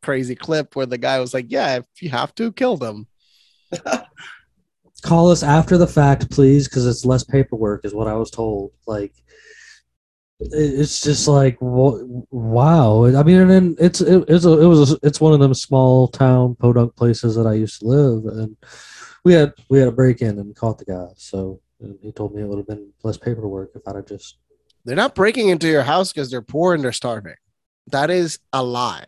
crazy clip where the guy was like, "Yeah, if you have to, kill them." call us after the fact, please, because it's less paperwork, is what I was told. Like, it- it's just like, wow. I mean, and it's it, it's a, it was a, it's one of them small town podunk places that I used to live, and we had we had a break in and caught the guy. So he told me it would have been less paperwork if I'd have just. They're not breaking into your house because they're poor and they're starving. That is a lie,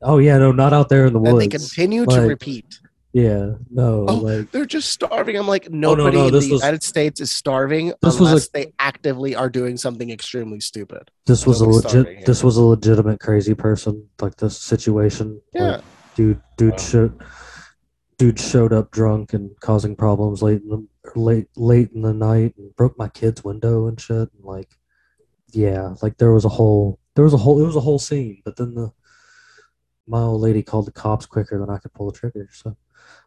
Oh yeah, no, not out there in the and they woods. continue to repeat. Yeah, no, Oh, like They're just starving. I'm like, oh, no, nobody no, in this the was- United States is starving This was a- unless they actively are doing something extremely stupid. this was a nobody's starving legit. This was a legitimate crazy person. Like this situation. like, Yeah. dude dude Wow. showed dude showed up drunk and causing problems late in the late late in the night and broke my kid's window and shit and like yeah like there was a whole there was a whole it was a whole scene but then the my old lady called the cops quicker than I could pull the trigger so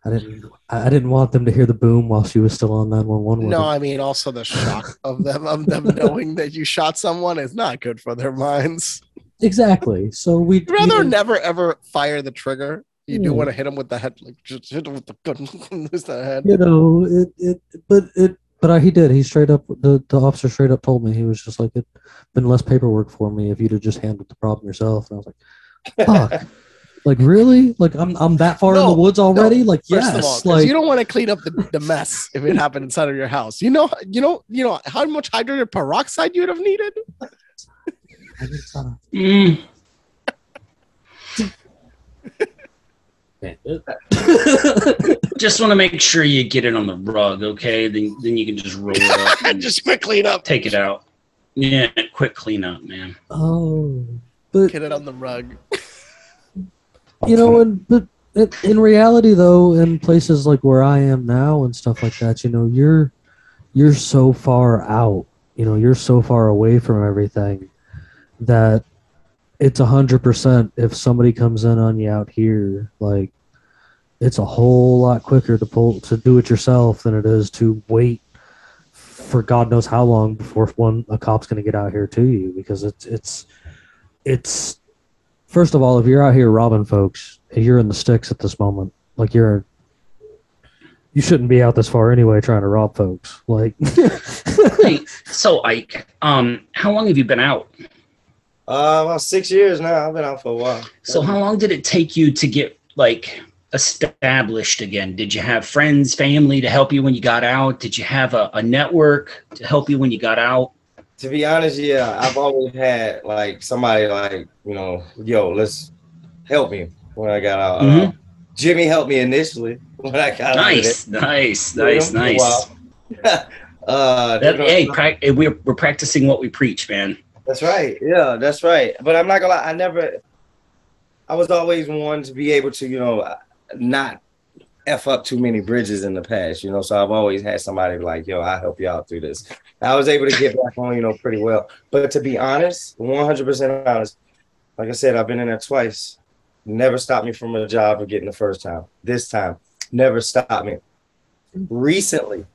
I didn't I didn't want them to hear the boom while she was still on 911 with No. I mean also the shock of them of them knowing that you shot someone is not good for their minds. exactly so we You'd rather we- never ever fire the trigger. You do want to hit him with the head, like just hit him with the gun, lose the head. you know it it but it but I, he did he straight up the, the officer straight up told me he was just like it been less paperwork for me if you'd have just handled the problem yourself and i was like fuck like really like i'm i'm that far in the woods already like First yes of all, 'cause like you don't want to clean up the, the mess if it happened inside of your house. You know, you know, you know how much hydrogen peroxide you would have needed. Just, Mm, just want to make sure you get it on the rug, okay? Then then you can just roll it up and just quick clean up, take it out. Yeah, quick cleanup, man. oh but get it on the rug. you know and but in, in reality though in places like where i am now and stuff like that you know you're you're so far out you know you're so far away from everything that it's a hundred percent if somebody comes in on you out here like it's a whole lot quicker to pull to do it yourself than it is to wait for god knows how long before one a cop's going to get out here to you because it's it's it's first of all, if you're out here robbing folks, you're in the sticks at this moment. Like you're, you shouldn't be out this far anyway trying to rob folks. Like, Hey, so Ike, um, how long have you been out? Uh, about six years now. I've been out for a while. So how long did it take you to get like established again? Did you have friends, family to help you when you got out? Did you have a, a network to help you when you got out? To be honest, yeah, I've always had like somebody like you know, yo, let's help me when I got out. Uh, Mhm. Jimmy helped me initially when I got Nice, nice, out. nice, nice. uh, That, hey, eh, we're we're practicing what we preach, man. That's right. Yeah, that's right. But I'm not gonna lie. I never. I was always one to be able to, you know, not f up too many bridges in the past. You know, so I've always had somebody like, "Yo, I'll help you out through this." I was able to get back on, you know, pretty well. But to be honest, 100 percent honest, like I said, I've been in there twice. never stopped me from a job or getting the first time. This time, never stopped me. Recently,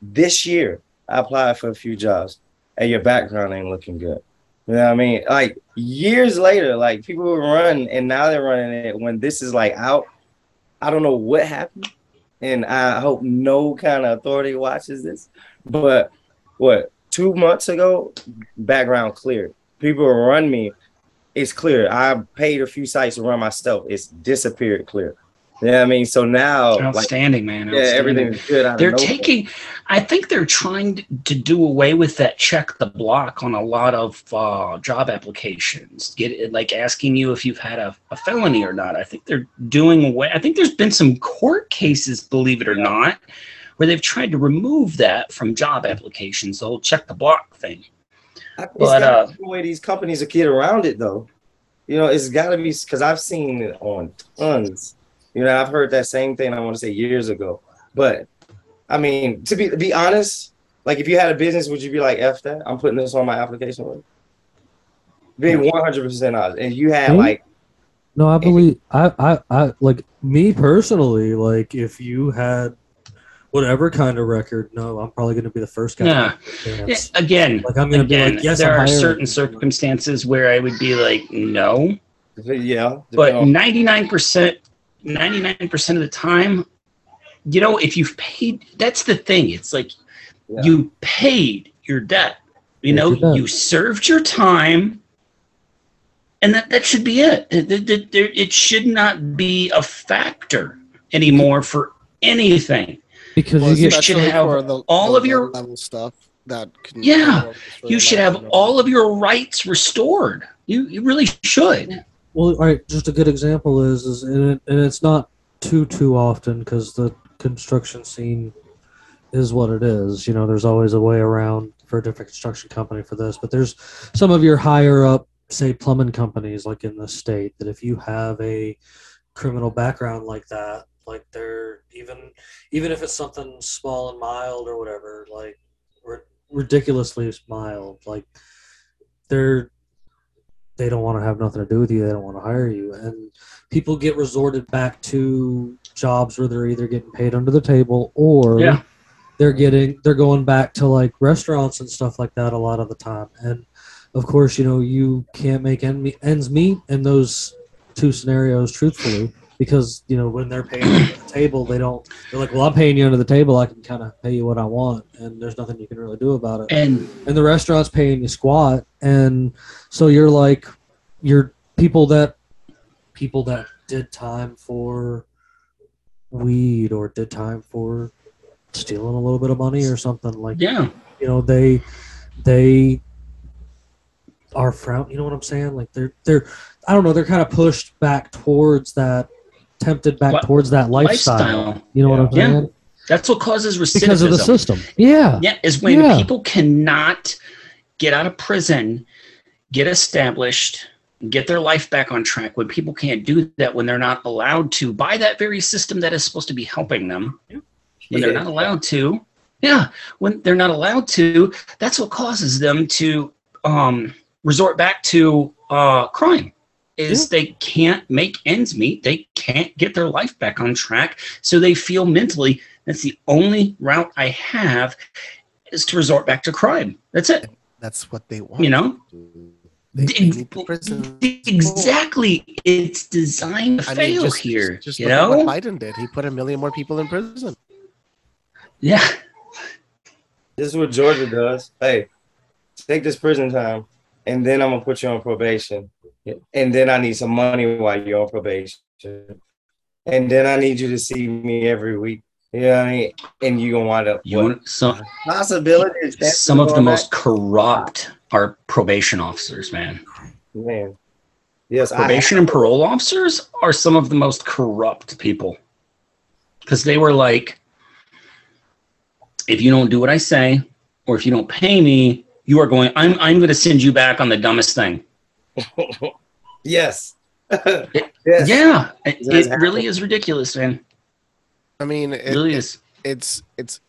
this year, I applied for a few jobs, and your background ain't looking good. You know what I mean? Like years later, like people were running, and now they're running it when this is like out. I don't know what happened, and I hope no kind of authority watches this. But what two months ago, background cleared. People run me. It's clear. I paid a few sites to run myself. It's disappeared clear. You know what I mean? So now, like, Outstanding, man. yeah, everything's good. out of They're taking, I think they're trying to do away with that check the block on a lot of uh, job applications. Get like asking you if you've had a, a felony or not. I think they're doing away. I think there's been some court cases, believe it or not, where they've tried to remove that from job applications. The whole check the block thing. I- It's But, uh, the way these companies are get around it, though. You know, it's got to be because I've seen it on tons. You know, I've heard that same thing. I want to say years ago, but I mean, to be be honest, like if you had a business, would you be like, "F that"? I'm putting this on my application. Being 100 percent honest, and you had Me? like, No, I believe I, I, I like me personally. Like, if you had whatever kind of record, no, I'm probably going to be the first guy. Yeah. to Yeah. Again, Like, I'm going to be like, yes, there I'm are hiring certain you. circumstances where I would be like, no. yeah, but 99% 99% of the time you know if you've paid that's the thing. It's like Yeah. you paid your debt you know your debt. you served your time and that that should be it. It, it, it- there- it should not be a factor anymore for anything. Because Well, you should have the, all the of your- level stuff that can Yeah, you should have all of your rights restored. You you really should Well, all right. Just a good example is, is and, it, and it's not too too often because the construction scene is what it is. You know, there's always a way around for a different construction company for this. But there's some of your higher up, say, plumbing companies, like in the state, that if you have a criminal background like that, like they're even even if it's something small and mild or whatever, like ri- ridiculously mild, like they're they don't want to have nothing to do with you. They don't want to hire you, and people get resorted back to jobs where they're either getting paid under the table or Yeah. they're getting they're going back to like restaurants and stuff like that a lot of the time. And of course, you know you can't make end ends meet in those two scenarios, truthfully, because you know when they're paying under the table, they don't. They're like, well, I'm paying you under the table. I can kind of pay you what I want, and there's nothing you can really do about it and and the restaurant's paying you squat and so you're like you're people that people that did time for weed or did time for stealing a little bit of money or something like yeah you know they they are frown you know what i'm saying like they're they're i don't know they're kind of pushed back towards that tempted back Li- towards that lifestyle, lifestyle you know what i'm saying? Yeah. saying that's what causes recidivism because of the system yeah Yeah, is when Yeah. people cannot get out of prison, get established, get their life back on track. When people can't do that, when they're not allowed to by that very system that is supposed to be helping them, when they're not allowed to, yeah, when they're not allowed to, that's what causes them to um, resort back to uh, crime. Is they can't make ends meet, they can't get their life back on track, so they feel mentally that's the only route I have is to resort back to crime. That's it. That's what they want. You know? they, they Ex- need prison. Exactly. It's designed to I mean, fail just, here. just, just you look know? what Biden did. He put a million more people in prison. Yeah. This is what Georgia does. Hey, take this prison time, and then I'm gonna put you on probation, and then I need some money while you're on probation, and then I need you to see me every week. You know what I mean? And you gonna wind up You want some possibility. chances some of the most back? corrupt are probation officers, man. man. Yes, Probation and parole officers are some of the most corrupt people. Because they were like, if you don't do what I say, or if you don't pay me, you are going, I'm I'm gonna send you back on the dumbest thing. yes. yes. Yeah. It, it happen? really is ridiculous, man. I mean, It it, really it- is. it's it's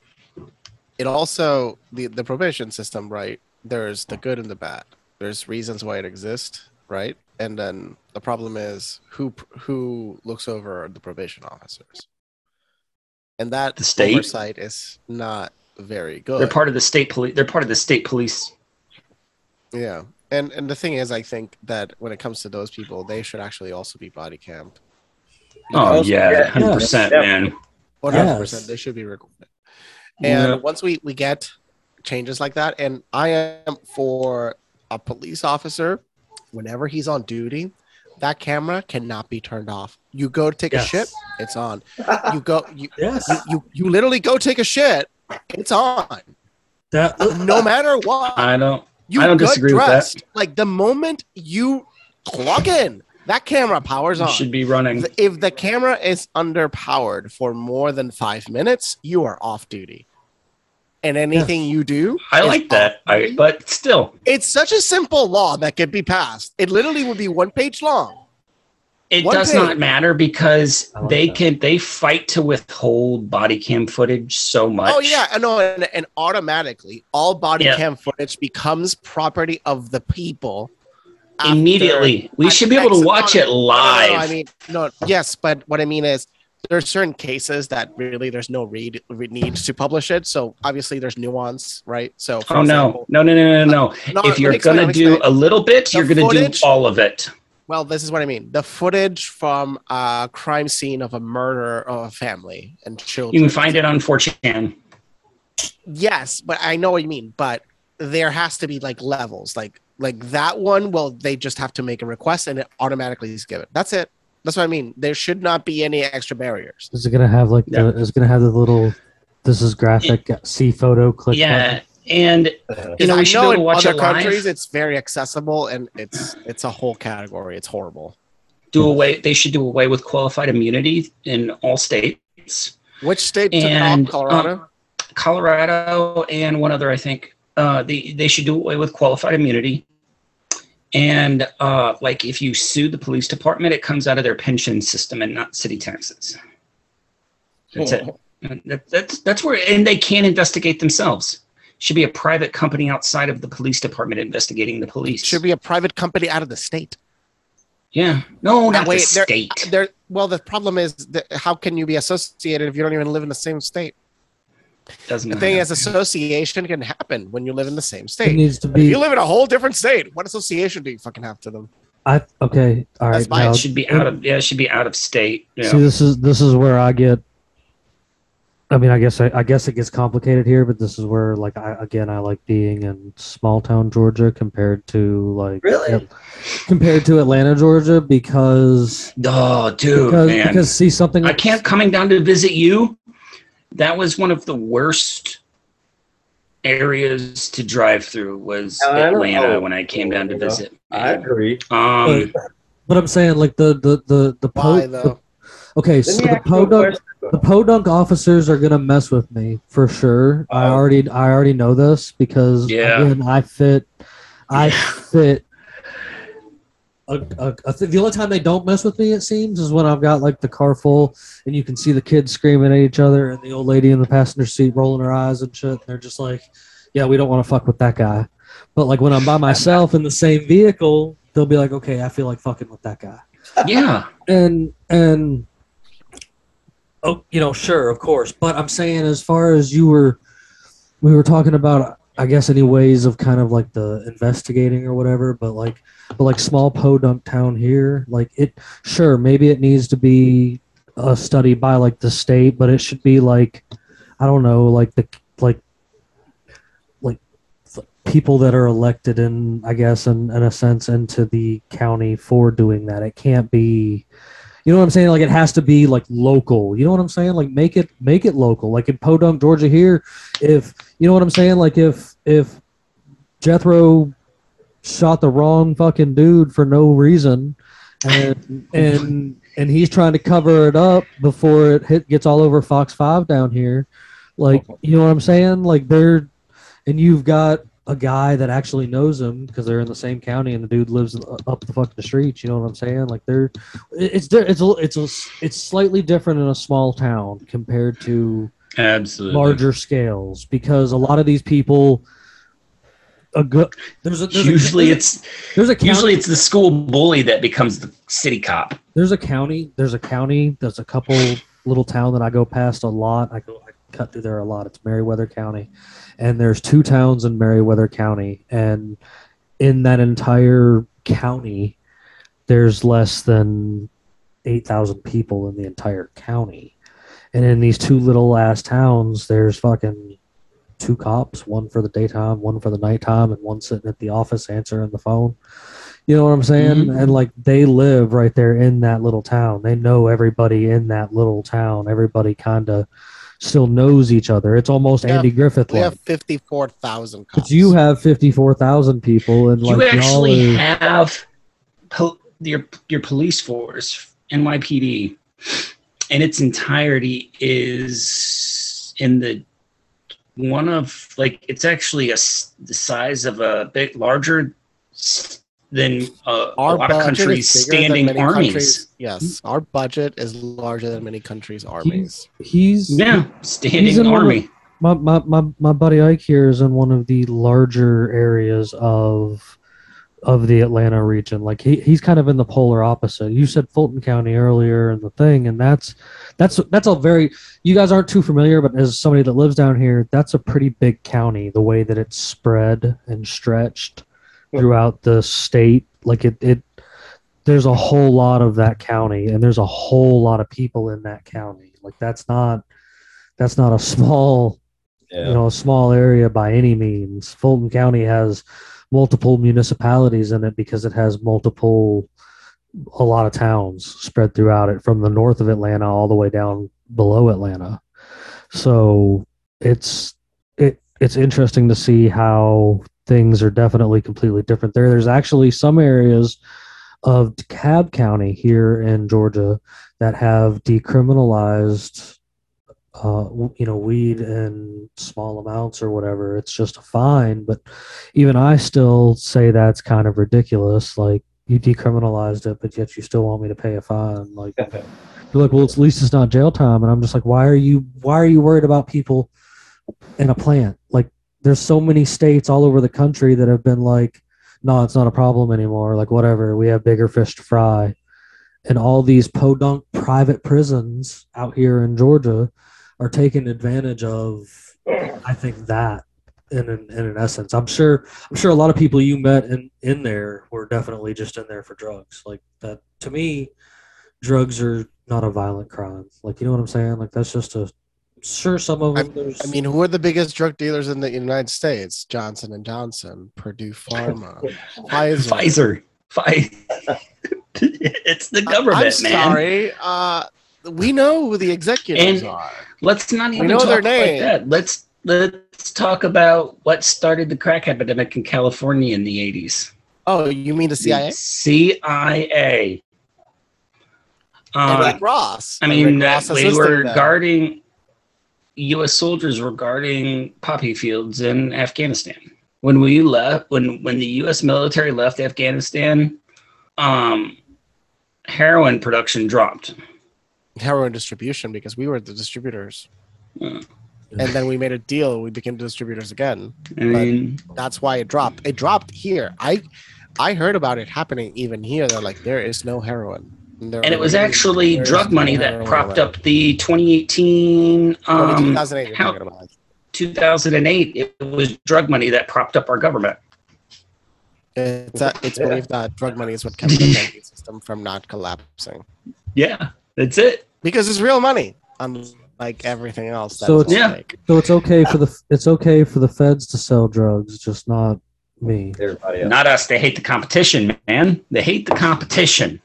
it also the the probation system, right? There's the good and the bad. There's reasons why it exists, right? And then the problem is who who looks over the probation officers, and that The state? oversight is not very good. They're part of the state police. They're part of the state police. Yeah, and and the thing is, I think that when it comes to those people, they should actually also be body camped. Oh Because- yeah, yeah. hundred percent, man. Hundred percent, they should be recorded. And Yeah. once we we get changes like that, and I am for a police officer, whenever he's on duty, that camera cannot be turned off. You go to take Yes. a shit, it's on. You go, you, Yes. you you you literally go take a shit, it's on. That No matter what. I don't. You I don't disagree with that. Like the moment you clock in, that camera powers You on. should be running. If the camera is underpowered for more than five minutes, you are off duty. And anything you do, I like that. I, but still, it's such a simple law that could be passed. It literally would be one page long. It One does page. not matter because they that. can. They fight to withhold body cam footage so oh, much. Oh yeah, I know, and, and automatically all body Yeah. cam footage becomes property of the people. Immediately, we should be able to watch it No, no, no, live. I mean, no, yes, but what I mean is there are certain cases that really there's no read, re- need to publish it. So obviously there's nuance, right? So oh no, example- no, no, no, no, no! No, uh, if you're gonna me do explain. a little bit, The you're gonna footage- do all of it. Well, this is what I mean. The footage from a crime scene of a murder of a family and children. You can find it on 4chan. Yes, but I know what you mean. But there has to be like levels. Like like that one. Well, they just have to make a request and it automatically is given. That's it. That's what I mean. There should not be any extra barriers. is it gonna have like Yeah. the is it gonna have the little this is graphic see photo click Yeah, and you know we should know able in watch other it live. countries it's very accessible and it's it's a whole category. It's horrible. do away. They should do away with qualified immunity in all states. Which state took And, off? Colorado. um, Colorado and one other, I think. Uh, they they should do away with qualified immunity. And uh, like if you sue the police department, it comes out of their pension system and not city taxes. That's it. That, that's that's where, and they can't investigate themselves. Should be a private company outside of the police department investigating the police. Should be a private company out of the state. Yeah. No, not Wait, the there- state. There. Well, the problem is that how can you be associated if you don't even live in the same state? Doesn't The thing is, association can happen when you live in the same It state. needs to But if you live in a whole different state, what association do you fucking have to them? I okay. All That's right. fine. Now, it should be out of yeah, it should be out of state. Yeah. See, this is this is where I get. I mean, I guess I, I guess it gets complicated here, but this is where, like, I again, I like being in small town Georgia compared to like Really? Yep. compared to Atlanta, Georgia, because Oh, dude, because, man. because see something. I can't coming down to visit you. That was one of the worst areas to drive through was I Atlanta when I came down to You know, visit. I agree. Um, But I'm saying, like the the the the Why po- though? Okay, so Let me the ask you podunk question. The podunk officers are gonna mess with me for sure. I Oh. already I already know this because Yeah. again I fit I fit. A, a, a th- the only time they don't mess with me, it seems, is when I've got like the car full and you can see the kids screaming at each other and the old lady in the passenger seat rolling her eyes and shit. And they're just like, "Yeah, we don't want to fuck with that guy." But like when I'm by myself in the same vehicle, they'll be like, "Okay, I feel like fucking with that guy." yeah. and and oh you know sure of course but i'm saying as far as you were we were talking about i guess any ways of kind of like the investigating or whatever but like but like small podunk town here like it sure maybe it needs to be a study by like the state but it should be like i don't know like the like like people that are elected in i guess in, in a sense into the county for doing that. It can't be you know what i'm saying? Like it has to be like local. You know what i'm saying? Like make it make it local. Like in podunk georgia here if you know what i'm saying? Like if if jethro shot the wrong fucking dude for no reason and and and he's trying to cover it up before it hit gets all over fox 5 down here like you know what i'm saying? Like they're and you've got a guy that actually knows him because they're in the same county and the dude lives up the fucking street. You know what I'm saying? Like they're, it's it's a, it's a, it's slightly different in a small town compared to Absolutely. larger scales because a lot of these people a good. There's a there's usually a, it's there's a county, usually it's the school bully that becomes the city cop. there's a county. There's a county. There's a couple little town that I go past a lot. I go I cut through there a lot. It's Meriwether County, and there's two towns in Meriwether County, and in that entire county, there's less than eight thousand people in the entire county, and in these two little ass towns, there's fucking two cops, one for the daytime, one for the nighttime, and one sitting at the office answering the phone. You know what I'm saying? Mhm. And like they live right there in that little town. They know everybody in that little town. Everybody kind of still knows each other. It's almost Yeah, Andy Griffith We have fifty-four thousand cops. But you have fifty four thousand people, and like you actually y'all are, have po- your your police force, NYPD, in its entirety is in the one of like it's actually a the size of a bit larger s- than uh, a Our lot of budget countries' is bigger than standing many armies. countries- Yes, our budget is larger than many countries' armies. he's Yeah, standing in one of- army. my, my, my, my buddy Ike here is in one of the larger areas of of the Atlanta region. Like he, he's kind of in the polar opposite. You said Fulton County earlier and the thing, and that's that's that's a very you guys aren't too familiar, but as somebody that lives down here, that's a pretty big county, the way that it's spread and stretched throughout the state. Like it, it there's a whole lot of that county and there's a whole lot of people in that county. Like that's not that's not a small Yeah. you know a small area by any means. Fulton County has multiple municipalities in it because it has multiple a lot of towns spread throughout it from the north of Atlanta all the way down below Atlanta. So it's it it's interesting to see how things are definitely completely different there. There's actually some areas of DeKalb County here in Georgia that have decriminalized uh, you know, weed in small amounts or whatever. It's just a fine. But even I still say that's kind of ridiculous. Like you decriminalized it, but yet you still want me to pay a fine. Like you're like, well, at least it's not jail time. And I'm just like, why are you why are you worried about people in a plant? Like there's so many states all over the country that have been like, no, it's not a problem anymore. Like whatever, we have bigger fish to fry. And all these podunk private prisons out here in Georgia are taking advantage of I think that in an, in an essence. I'm sure I'm sure a lot of people you met in in there were definitely just in there for drugs. Like that to me drugs are not a violent crime. Like you know what I'm saying? Like that's just a sure some of them there's I mean, who are the biggest drug dealers in the United States? Johnson and Johnson, Purdue Pharma, Pfizer. Pfizer. Pfizer. it's the government, I'm man. sorry. Uh, we know who the executives And- are. Let's not even know talk their like name. that. Let's let's talk about what started the crack epidemic in California in the 80s. Oh, you mean the CIA? CIA. and Um, Rick Ross. I mean, Rick Ross that we assisted were them. guarding U.S. soldiers were guarding poppy fields in Afghanistan. When we left, when when the U.S. military left Afghanistan, um, heroin production dropped. heroin distribution because we were the distributors. And then we made a deal. We became distributors again. I mean, That's why it dropped. It dropped here. I I heard about it happening even here. They're like, there is no heroin. There and it was actually drug money that propped up the 2018 Only um, 2008 you're how- talking about. 2008 it was drug money that propped up our government It's, uh, it's believed that drug money is what kept the banking system from not collapsing yeah that's it because it's real money, unlike everything else. That So it's- Yeah. fake. so it's okay for the it's okay for the feds to sell drugs, just not me. Everybody else. not us they hate the competition man they hate the competition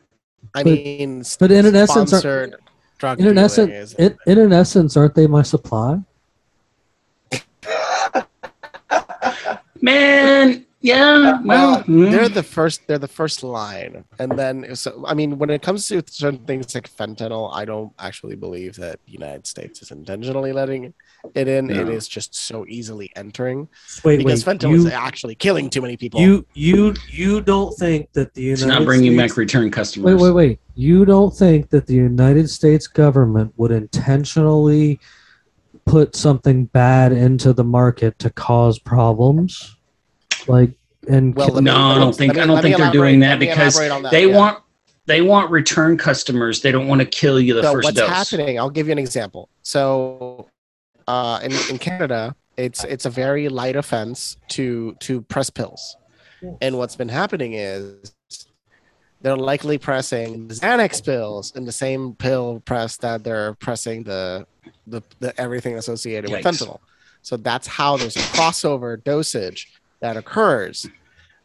I But- mean, but in an essence, are- sponsored drug In an essence, in, in an essence, aren't they my supply? man yeah well mm. they're the first they're the first line and then so i mean when it comes to certain things like fentanyl i don't actually believe that the united states is intentionally letting it in it No. is just so easily entering Wait, because wait, fentanyl you, is actually killing too many people you you you don't think that the United it's not bringing States back return customers Wait, wait, wait. You don't think that the United States government would intentionally put something bad into the market to cause problems? Like, and Well, let me- No, I don't think me- I don't let me think they're doing that because that, they yeah. want they want return customers. They don't want to kill you the so first what's dose. happening i'll give you an example. So uh, in, in canada it's it's a very light offense to to press pills. And what's been happening is they're likely pressing xanax pills in the same pill press that they're pressing the the, the everything associated with fentanyl. So that's how there's a crossover dosage that occurs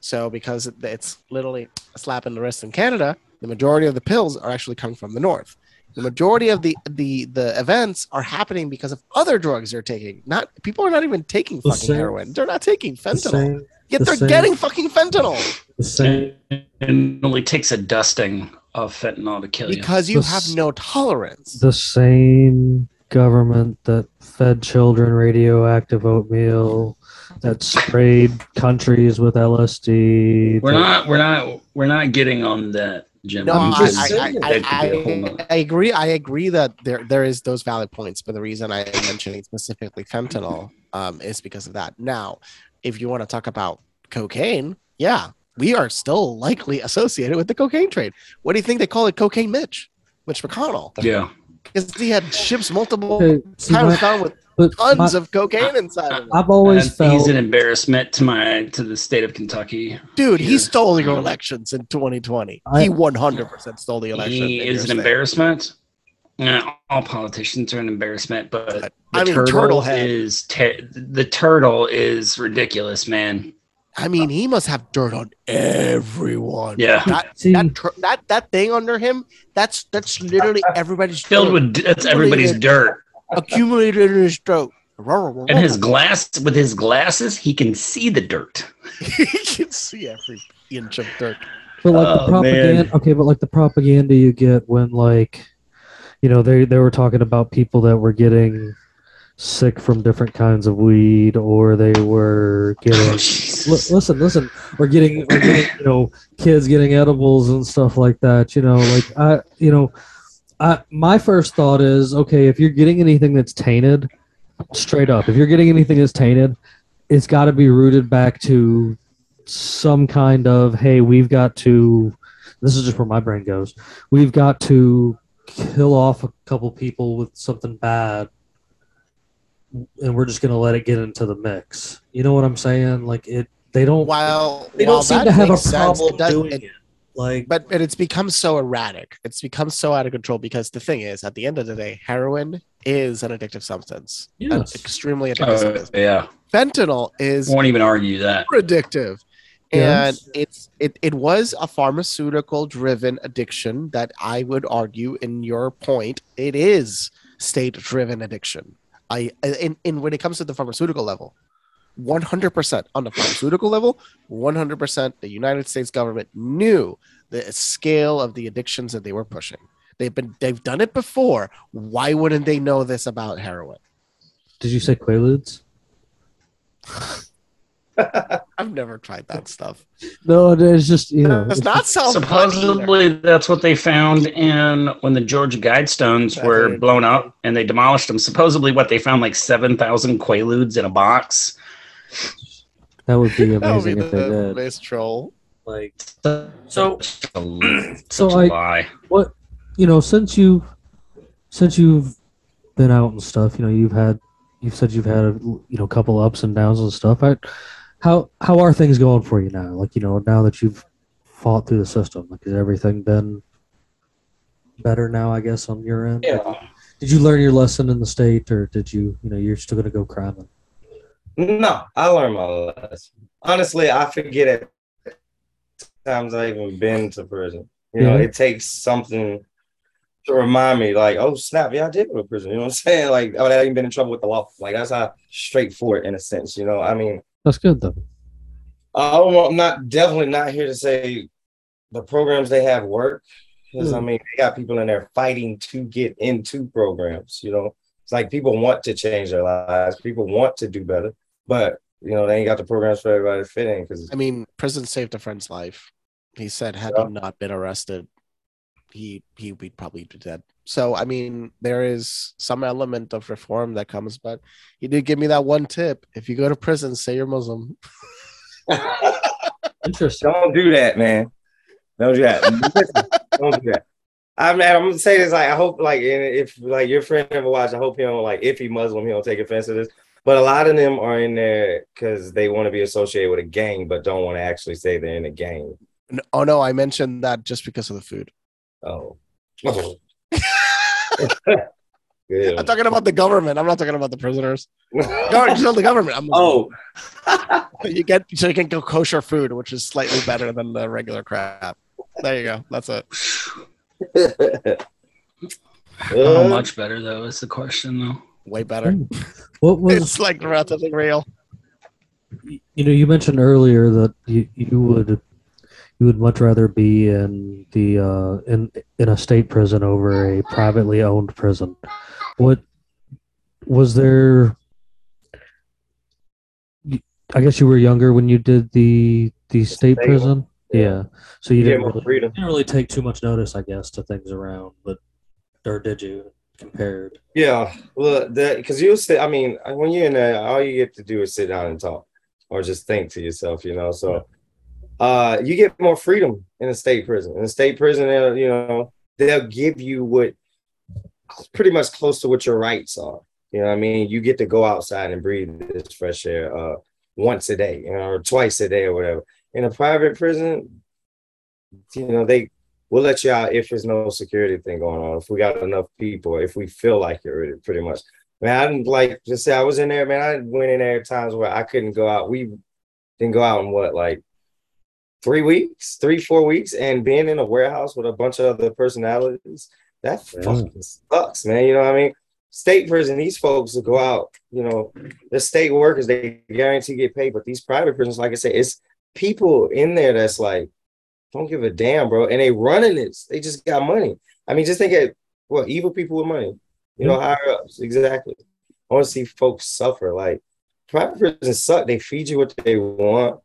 so because it's literally a slap in the wrist in canada the majority of the pills are actually coming from the north the majority of the the the events are happening because of other drugs they're taking. Not people are not even taking The fucking same- heroin. They're not taking the fentanyl. same, Yet the they're same- getting fucking fentanyl the same, And it only takes a dusting of fentanyl to kill you. because you The have s- no tolerance. the same government that fed children radioactive oatmeal, that sprayed countries with LSD. We're that- not we're not we're not getting on that, Jim. No, I'm I, just I, saying. I, That could be a whole I, I agree. I agree that there there is those valid points, but the reason I am mentioning specifically fentanyl um, is because of that. Now, if you want to talk about cocaine, yeah, we are still likely associated with the cocaine trade. What do you think they call it? Cocaine Mitch, Mitch McConnell, yeah. because he had ships multiple times my- found with but tons my- of cocaine inside of them. I've always And felt he's an embarrassment to my to the state of Kentucky. Dude, he stole your um, elections in 2020. I- he 100% stole the election. He is an state. embarrassment. Yeah, all politicians are an embarrassment, but the I mean, turtle turtle is te- the turtle is ridiculous, man. I mean, he must have dirt on everyone. Yeah, That, See- that, tr- that that thing under him, that's that's literally everybody's filled dirt with that's everybody's dirt. Accumulated in his throat. And his glass with his glasses, he can see the dirt. he can see every inch of dirt. But like the Oh, propaganda, man. okay, but like the propaganda you get when like, you know, they they were talking about people that were getting sick from different kinds of weed, or they were Oh, getting. Li- listen, listen, or getting, or getting, you know, kids getting edibles and stuff like that. You know, like I, you know, I my first thought is okay if you're getting anything that's tainted, straight up, if you're getting anything that's tainted, it's got to be rooted back to some kind of hey, we've got to. This is just where my brain goes. We've got to kill off a couple people with something bad and we're just gonna let it get into the mix. You know what I'm saying? Like it, they don't. While they don't seem to have a sense, problem does- doing it- it. Like, but but it's become so erratic. It's become so out of control because the thing is, at the end of the day, heroin is an addictive substance. An Yes. extremely oh, addictive Oh, substance. yeah, Fentanyl is won't even argue that. more addictive. And Yes. it's it it was a pharmaceutical driven addiction that I would argue in your point it is state driven addiction. I in, in when it comes to the pharmaceutical level, 100% on the pharmaceutical level, 100% the United States government knew the scale of the addictions that they were pushing. They've been they've done it before. Why wouldn't they know this about heroin? did you say Quaaludes? I've never tried that stuff. No, it's just you know. It's it's not sound. Supposedly, that's what they found in when the Georgia Guidestones That's were right. blown up and they demolished them. Supposedly, what they found like seven thousand Quaaludes in a box. That would be That would be amazing if they the did. best troll. Like, So, So- such so a I- lie. what you know, since you, since you've been out and stuff, you know, you've had, you've said you've had a you know a couple ups and downs and stuff. I, how how are things going for you now? Like you know, now that you've fought through the system, like has everything been better now? I guess on your end. Like, Yeah. Did you learn your lesson in the state, or did you, you know, you're still gonna go cramming? No, I learned my lesson. Honestly, I forget it times I even been to prison. You know, Yeah. it takes something to remind me, like, oh snap, yeah, I did go to prison. You know what I'm saying? Like, oh, I ain't been in trouble with the law. Like that's how straightforward in a sense. You know, I mean, That's good though. I I'm not definitely not here to say the programs they have work. Because I Hmm. mean, they got people in there fighting to get into programs. You know, it's like people want to change their lives, people want to do better, but you know, they ain't got the programs for everybody to fit in. Because I mean, prison saved a friend's life. He said, had Yeah. he not been arrested, he he would probably be dead. So I mean, there is some element of reform that comes, but he did give me that one tip: if you go to prison, say you're Muslim. Interesting. Don't do that, man. Don't do that. Don't do that. I mean, I'm gonna say this. Like, I hope, like, if like your friend ever watched, I hope he don't like if he Muslim, he don't take offense to this. But a lot of them are in there because they want to be associated with a gang, but don't want to actually say they're in a gang. N- Oh no, I mentioned that just because of the food. Oh, Good. I'm talking about the government. I'm not talking about the prisoners. Don't the government. I'm Oh, you get so you can go kosher food, which is slightly better than the regular crap. There you go. That's it. How much better though is the question though. Way better. What was It's like relatively real. you know you mentioned earlier that you, you would you would much rather be in the uh, in in a state prison over a privately owned prison. What was there? I guess you were younger when you did the the state State prison. Yeah. Yeah, so you You didn't really, didn't really take too much notice, I guess, to things around. But or did you compared? Yeah, well, that because you sit. I mean, when you're in there, all you get to do is sit down and talk, or just think to yourself. You know, so uh, you get more freedom in a state prison. In a state prison, they'll, you know, they'll give you what pretty much close to what your rights are. You know, what I mean, you get to go outside and breathe this fresh air uh, once a day, you know, or twice a day, or whatever. In a private prison, you know, they we'll let you out if there's no security thing going on. If we got enough people, if we feel like it, pretty much. Man, I didn't like just say I was in there, man. I went in there at times where I couldn't go out. We didn't go out in what, like three weeks, three, four weeks, and being in a warehouse with a bunch of other personalities, that Yeah. fucking sucks, man. You know what I mean? State prison, these folks will go out, you know, the state workers, they guarantee get paid, but these private prisons, like I said, it's people in there that's like, don't give a damn, bro. And they running this. They just got money. I mean, just think of what evil people with money. You know, higher ups. Exactly. I want to see folks suffer. Like private prisons suck. They feed you what they want.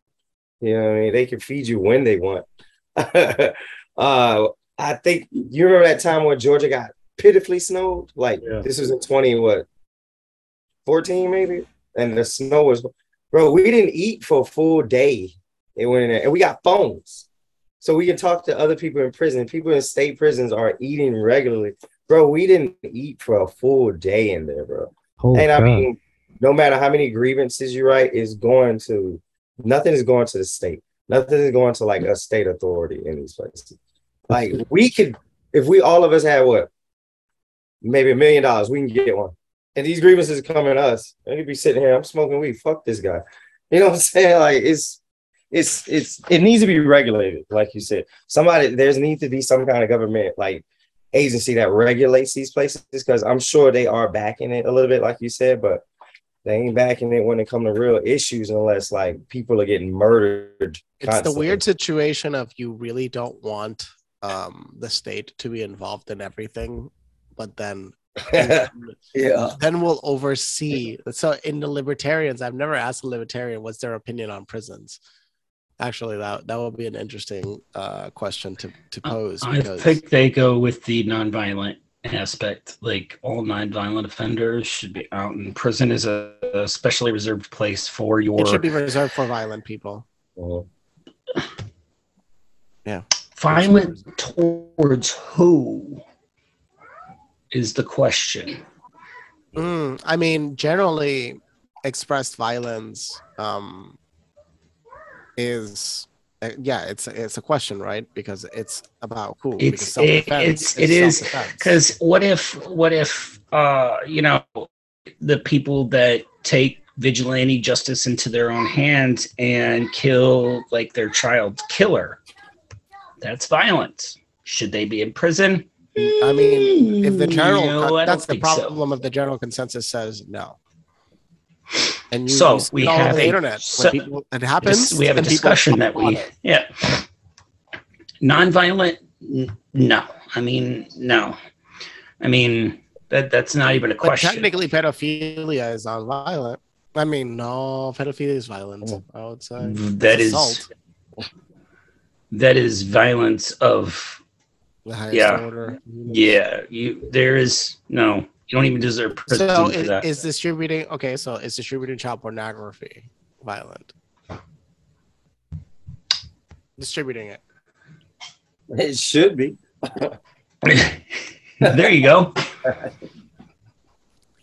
You know what I mean? They can feed you when they want. uh I think you remember that time when Georgia got pitifully snowed? Like Yeah. this was in 20 what 14 maybe? And the snow was bro, we didn't eat for a full day. It went in there, and we got phones. So we can talk to other people in prison. People in state prisons are eating regularly. Bro, we didn't eat for a full day in there, bro. Holy and I mean, no matter how many grievances you write, is going to nothing is going to the state. Nothing is going to like a state authority in these places. Like we could, if we all of us had what, maybe a million dollars, we can get one. And these grievances coming to us, and you'd be sitting here, I'm smoking weed. Fuck this guy. You know what I'm saying? Like it's it's it's it needs to be regulated, like you said. Somebody there's need to be some kind of government like agency that regulates these places because I'm sure they are backing it a little bit, like you said, but they ain't backing it when it come to real issues unless like people are getting murdered. It's the weird situation of you really don't want um, the state to be involved in everything, but then yeah. then we'll oversee. So in the libertarians, I've never asked a libertarian what's their opinion on prisons. Actually, that that would be an interesting uh, question to to pose. I because think they go with the nonviolent aspect. Like all nonviolent offenders should be out, in prison is a, a specially reserved place for your it should be reserved for violent people. Yeah. violent towards who is the question. Mm, I mean, generally, expressed violence um, is uh, yeah, it's it's a question, right? Because it's about who. It's it, it's it is because what if what if uh you know the people that take vigilante justice into their own hands and kill like their child's killer that's violence should they be in prison I mean, if the general No, I that's the think so. problem if the general consensus says no. And you, So, you we it all over have the a- internet so- people, it happens. Dis- we have a discussion that we yeah nonviolent no i mean no i mean that that's not even a But question technically, pedophilia is non-violent. I mean, no, pedophilia is violent. I would say mm, that is that is violence of the highest yeah. order. Yeah, you there is no. You don't even deserve prison So for is, that. is, is, distributing okay? So is distributing child pornography violent? distributing it. It should be. there you go.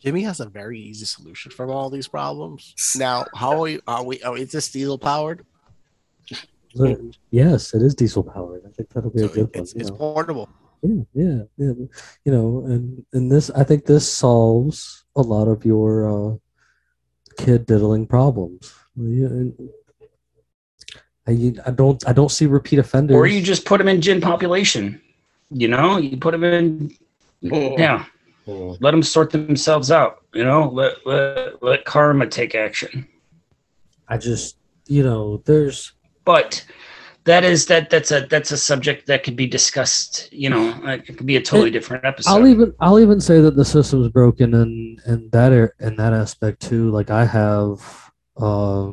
Jimmy has a very easy solution for all these problems. Now, how are we? Are we? Are, is this diesel powered? Yes, it is diesel powered. I think that'll be a So good one. it's, you it's know. portable. Yeah, yeah, yeah. You know, and and this, I think this solves a lot of your uh, kid diddling problems. Yeah, and I, I don't, I don't see repeat offenders. Or you just put them in gin population. You know, you put them in. Yeah, Mm. let them sort themselves out. You know, let let let karma take action. I just, you know, there's, But that is that that's a that's a subject that could be discussed. You know, it could be a totally different episode. I'll even, I'll even say that the system's broken in in that ar- in that aspect too. Like I have, uh,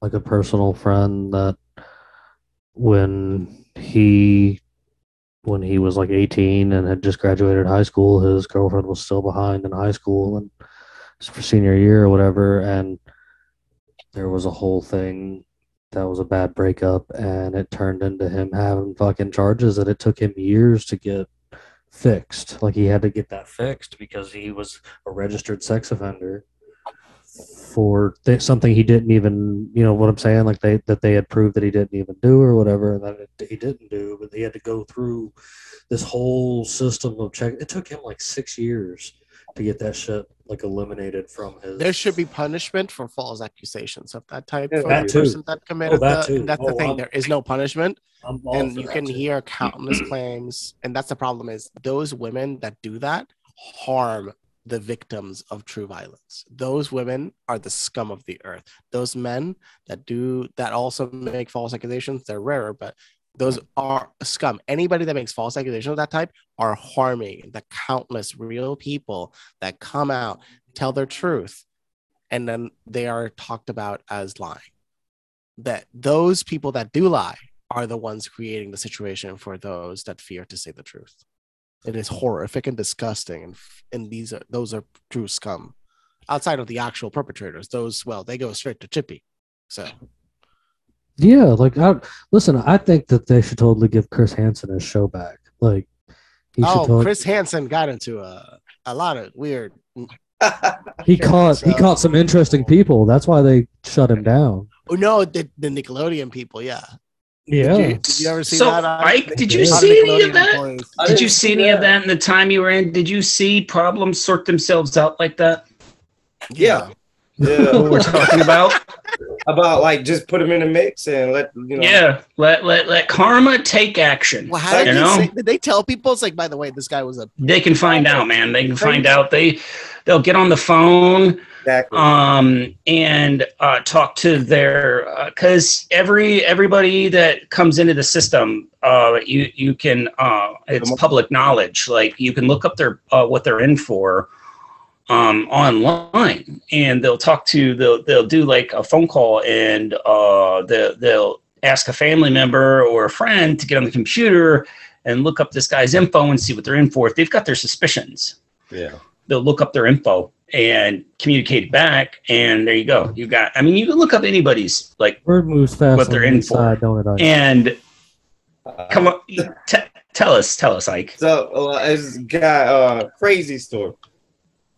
like a personal friend that when he when he was like 18 and had just graduated high school his girlfriend was still behind in high school and for senior year or whatever and there was a whole thing that was a bad breakup and it turned into him having fucking charges that it took him years to get fixed. Like he had to get that fixed because he was a registered sex offender for th- something he didn't even you know what i'm saying? Like they that they had proved that he didn't even do or whatever and that it, he didn't do but he had to go through this whole system of check it took him like six years to get that shit like eliminated from his There should be punishment for false accusations of that type Yeah, for that the person that committed oh, that the. That's the Oh, thing. I'm- there is no punishment, and you can too. hear countless claims. And that's the problem: is those women that do that harm the victims of true violence. Those women are the scum of the earth. Those men that do that also make false accusations, they're rarer, but those are scum. Anybody that makes false accusations of that type are harming the countless real people that come out, tell their truth, and then they are talked about as lying. That those people that do lie are the ones creating the situation for those that fear to say the truth. It is horrific and disgusting, and, and these are those are true scum. Outside of the actual perpetrators, those well, they go straight to Chippy. So Yeah, like I listen. I think that they should totally give Chris Hansen his show back. Like he should. oh, totally, Chris Hansen got into a a lot of weird. he caught he caught some interesting people. That's why they shut him down. Oh no, the, the Nickelodeon people, yeah. Yeah, Did you, did you ever see so, that? Ike? Ike, did you Yeah. See any of that? employees. Did you see see any of that. that in the time you were in? Did you see problems sort themselves out like that? Yeah. What Yeah. we're talking about? About like just put them in the mix and let you know. Yeah, let let let karma take action. Well, how did, you they know, say, did they tell people? It's like, by the way, this guy was a. they can find out, man. They can find out. They they'll get on the phone Exactly. um and uh talk to their because every everybody that comes into the system uh you you can uh it's public knowledge like you can look up their uh, what they're in for um online and they'll talk to they'll they'll do like a phone call and uh they'll, they'll ask a family member or a friend to get on the computer and look up this guy's info and see what they're in for if they've got their suspicions yeah. they'll look up their info and communicate back and there you go you've got i mean you can look up anybody's like word moves fast. What they're in inside, for. don't it? And Uh, come on t- tell us tell us ike So uh, this guy, uh, crazy story.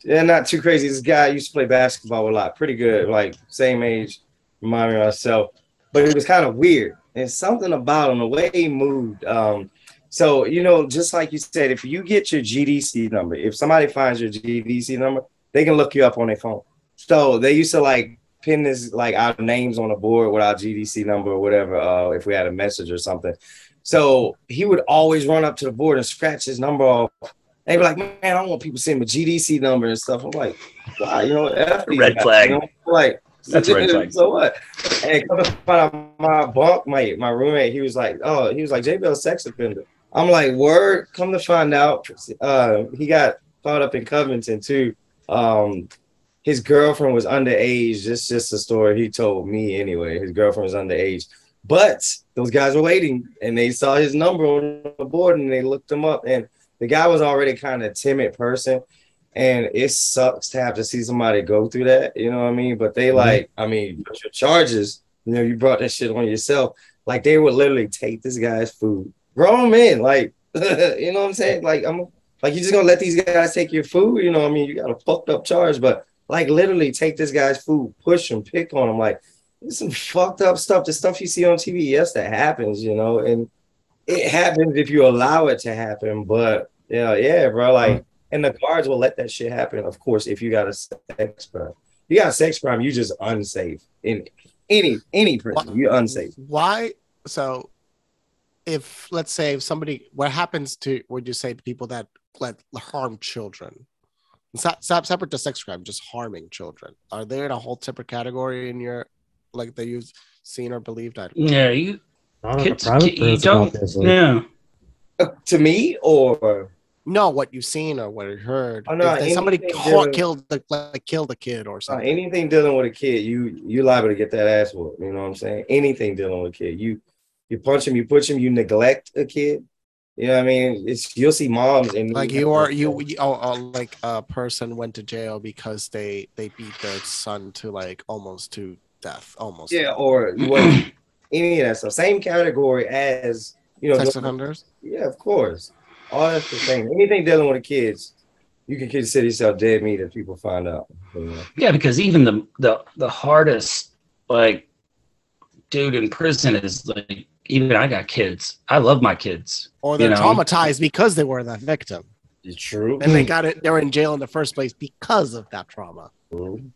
Yeah, not too crazy. This guy used to play basketball a lot, pretty good, like same age, remind me of myself. But it was kind of weird. And something about him, the way he moved. Um, so you know, just like you said, if you get your GDC number, if somebody finds your GDC number, they can look you up on their phone. So they used to like pin this like our names on the board with our GDC number or whatever, uh, if we had a message or something. So he would always run up to the board and scratch his number off. They'd be like, man, I don't want people seeing my GDC number and stuff. I'm like, wow, you know, F Red guys, flag. You know? Like, That's a red flag. So what? And come to find out my bunk mate, my roommate, he was like, oh, he was like, JBL sex offender. I'm like, word. Come to find out, uh, he got caught up in Covington too. Um, his girlfriend was underage. This just a story he told me anyway. His girlfriend was underage. But those guys were waiting and they saw his number on the board and they looked him up. And the guy was already kind of timid person. And it sucks to have to see somebody go through that, you know what I mean? But they mm-hmm. like, I mean, but your charges, you know, you brought that shit on yourself. Like they would literally take this guy's food. Grown men, like you know what I'm saying? Like I'm like you just gonna let these guys take your food? You know what I mean? You got a fucked up charge, but like literally take this guy's food, push him, pick on him. Like it's some fucked up stuff. The stuff you see on TV, yes, that happens, you know, and it happens if you allow it to happen. But yeah, yeah, bro. Like, mm-hmm. and the guards will let that shit happen, of course, if you got a sex crime. You got a sex crime, you just unsafe in any any prison. You're unsafe. Why? So, if let's say if somebody, what happens to would you say to people that let harm children? It's not, it's not separate to sex crime, just harming children. Are they in a whole separate category in your like that you've seen or believed? I Yeah, you Not in a private you don't. obviously. Yeah, Uh, to me, or know what you've seen or what you heard. Oh, no, if they- somebody anything caught, dealing- killed the like killed a kid or uh, something. anything dealing with a kid, you you liable to get that ass whooped. You know what I'm saying? Anything dealing with a kid, you you punch him, you push him, you neglect a kid. You know what I mean? It's you'll see moms and like you are you, you oh, oh, like a person went to jail because they they beat their son to like almost to death almost yeah, or you want any of that stuff. Same category as you know. sex offenders Yeah, of course. All that's the thing. Anything dealing with the kids, you can consider yourself dead meat if people find out. you know. yeah, because even the the the hardest like dude in prison is like even I got kids. I love my kids. or they're You know? traumatized because they were the victim It's true. and they got it they're in jail in the first place because of that trauma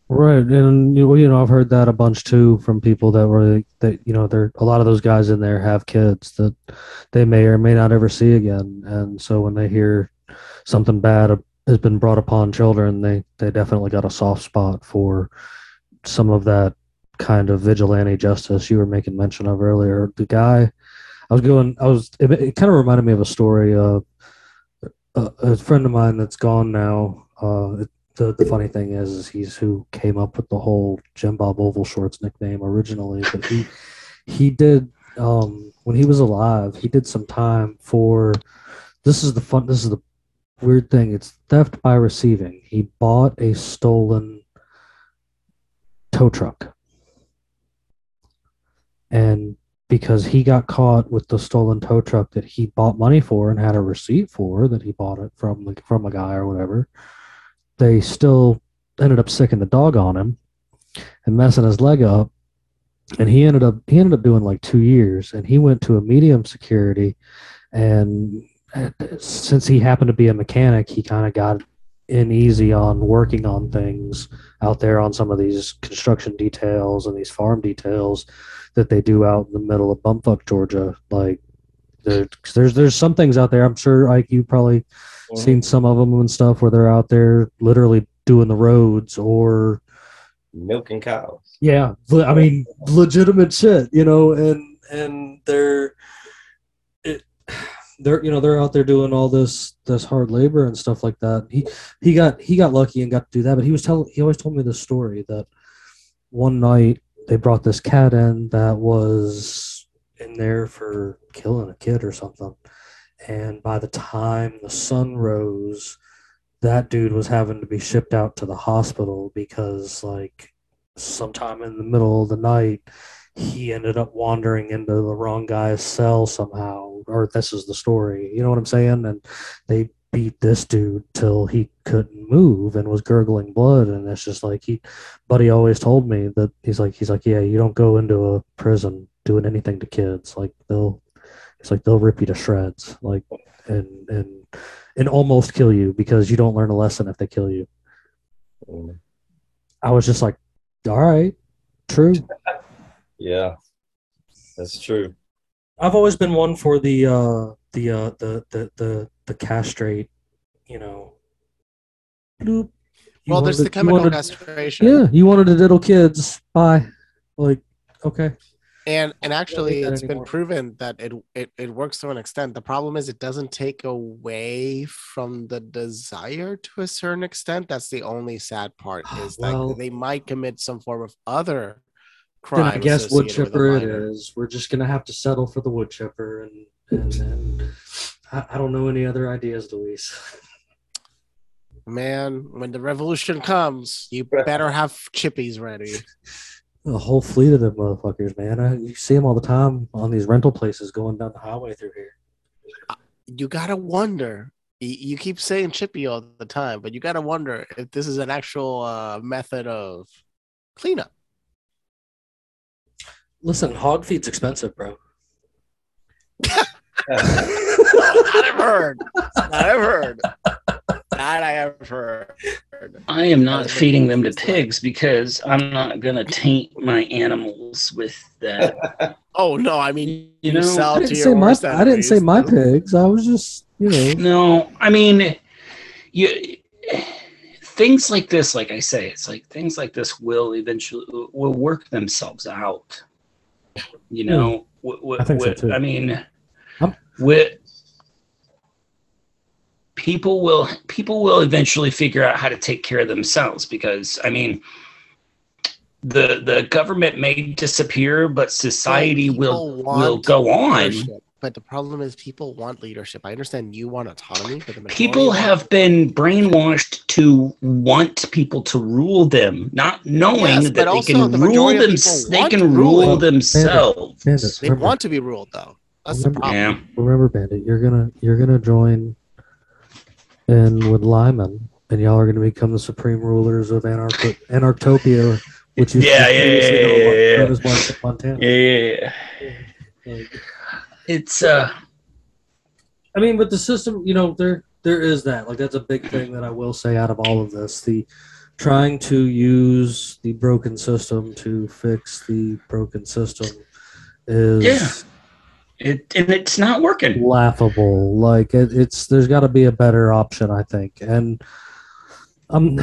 Right, and you you know I've heard that a bunch too from people that were that you know there a lot of those guys in there have kids that they may or may not ever see again, and so when they hear something bad has been brought upon children, they they definitely got a soft spot for some of that kind of vigilante justice you were making mention of earlier. The guy I was going, I was it, it kind of reminded me of a story. Uh, a, friend of mine that's gone now. Uh, the the funny thing is, is he's who came up with the whole Jim Bob Ovalshorts nickname originally, but he he did um when he was alive, he did some time for this is the fun this is the weird thing, it's theft by receiving. He bought a stolen tow truck. And because he got caught with the stolen tow truck that he bought money for and had a receipt for that he bought it from from a guy or whatever, they still ended up sicking the dog on him and messing his leg up. And he ended up he ended up doing like two years, and he went to a medium security, and uh, since he happened to be a mechanic, he kind of got in easy on working on things out there on some of these construction details and these farm details that they do out in the middle of bumfuck Georgia. Like there, there's there's some things out there. I'm sure like you probably seen some of them and stuff where they're out there literally doing the roads or milking cows. yeah, I mean legitimate shit, you know, and and they're it they're you know they're out there doing all this this hard labor and stuff like that. He he got he got lucky and got to do that, but he was telling he always told me this story that one night they brought this cat in that was in there for killing a kid or something. And by the time the sun rose, that dude was having to be shipped out to the hospital because like sometime in the middle of the night he ended up wandering into the wrong guy's cell somehow. Or this is the story. You know what i'm saying? And they beat this dude till he couldn't move and was gurgling blood. And it's just like he buddy always told me that he's like he's like yeah you don't go into a prison doing anything to kids. Like they'll it's like they'll rip you to shreds. Like and and and almost kill you because you don't learn a lesson if they kill you. Mm. i was just like all right true. Yeah, that's true. I've always been one for the uh the uh the the the, the castrate, you know. Bloop. You well there's wanted- the chemical wanted- castration Yeah, you wanted to diddle kids. Bye. Like, okay. and and actually it's been proven that it, it it works to an extent the problem is it doesn't take away from the desire to a certain extent that's the only sad part ah, is that Well- they might commit some form of other Then crime I guess wood chipper it is. We're just gonna have to settle for the wood chipper and and, and I, I don't know any other ideas, Luis. man when the revolution comes you better have chippies ready A whole fleet of them motherfuckers, man. I, you see them all the time on these rental places going down the highway through here. You gotta wonder. You keep saying chippy all the time, but you gotta wonder if this is an actual uh, method of cleanup. Listen, hog feed's expensive, bro. That I've heard. That I've heard. That I have heard. I am not feeding them to pigs because I'm not gonna taint my animals with that. Oh no, I mean You you, know, sell I didn't your say my I didn't say my pigs. I was just you know No, I mean, you things like this, like I say, it's like things like this will eventually will work themselves out. You know, Wh- wh- I think so, too. I mean, I'm- with people will people will eventually figure out how to take care of themselves because I mean. The, the government may disappear, but society will will want go on. But the problem is, people want leadership. I understand you want autonomy, but the majority people have been brainwashed to want people to rule them, not knowing Yes, that they can the rule majority of them. They can ruling. rule themselves. They want to be ruled, though. That's the Remember- problem. Yeah, remember, Bandit, you're gonna you're gonna join in with Lyman, and y'all are gonna become the supreme rulers of Anarch- Anarchtopia, which is Yeah, yeah, yeah, yeah, yeah, yeah. Montana. yeah. Like, It's uh, I mean, but the system, you know, there there is that. Like that's a big thing that I will say out of all of this. The trying to use the broken system to fix the broken system is Yeah. It and it's not working. laughable. Like it, it's there's got to be a better option, I think. And I'm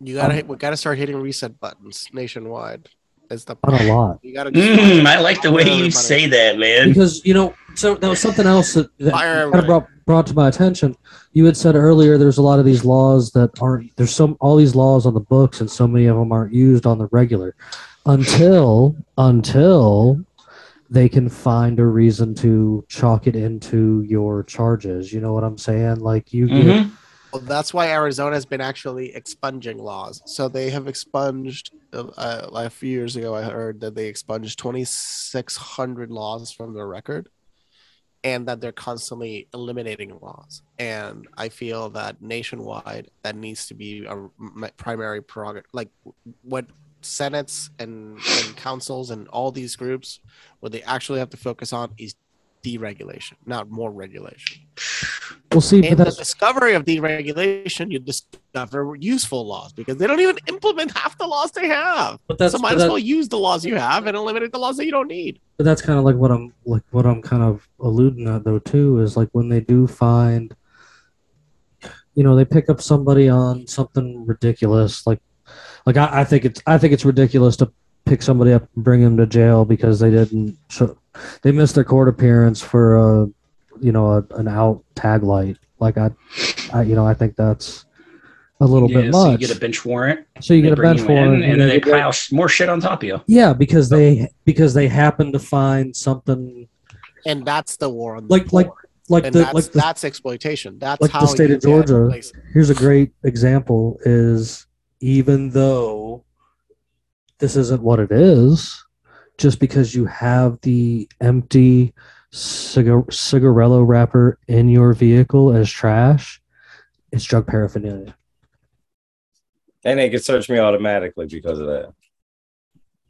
You gotta hit, we gotta start hitting reset buttons nationwide. It's the not a lot you gotta. Mm, I like the way you Everybody. say that, man. because you know. So that was something else that, that kind of brought brought to my attention. You had said earlier there's a lot of these laws that aren't there's some all these laws on the books and so many of them aren't used on the regular until until they can find a reason to chalk it into your charges. You know what I'm saying? Like you get Mhm. Well, that's why Arizona has been actually expunging laws. So they have expunged. Uh, a few years ago, I heard that they expunged 2,600 laws from their record, and that they're constantly eliminating laws. And I feel that nationwide, that needs to be a primary prerogative. Like what senates and, and councils and all these groups, what they actually have to focus on is deregulation, not more regulation. we'll see. In the discovery of deregulation, you discover useful laws because they don't even implement half the laws they have. but that's so might as well use the laws you have and eliminate the laws that you don't need. But that's kind of like what I'm like what I'm kind of alluding at though too is like when they do find you know they pick up somebody on something ridiculous like like I, I think it's I think it's ridiculous to pick somebody up and bring them to jail because they didn't show, they missed their court appearance for a you know a, an out tag light like I, I you know I think that's a little Yeah, bit so you get a bench warrant, so you get a bench you in, warrant and then they you get- pile more shit on top of you. yeah because they because they happen to find something And that's the war on the like like like and the that's like the, that's exploitation. That's like the state of Georgia. here's a great example is even though this isn't what it is just because you have the empty cigar- cigarello wrapper in your vehicle as trash it's drug paraphernalia. And they can search me automatically because of that.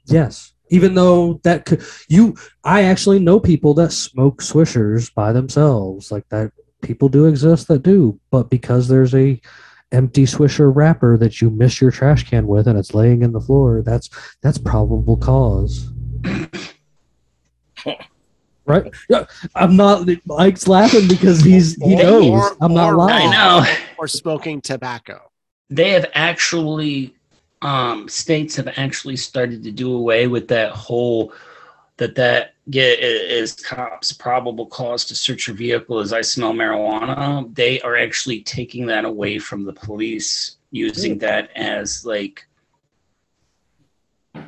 yes. Even though that could you i actually know people that smoke swishers by themselves. Like that people do exist that do but because there's a empty swisher wrapper that you miss your trash can with and it's laying in the floor that's that's probable cause right yeah i'm not mike's laughing because he's he Or- knows or- i'm not or- lying I know. Or smoking tobacco. they have actually um states have actually started to do away with that whole that that get is cops probable cause to search your vehicle as i smell marijuana they are actually taking that away from the police using that as like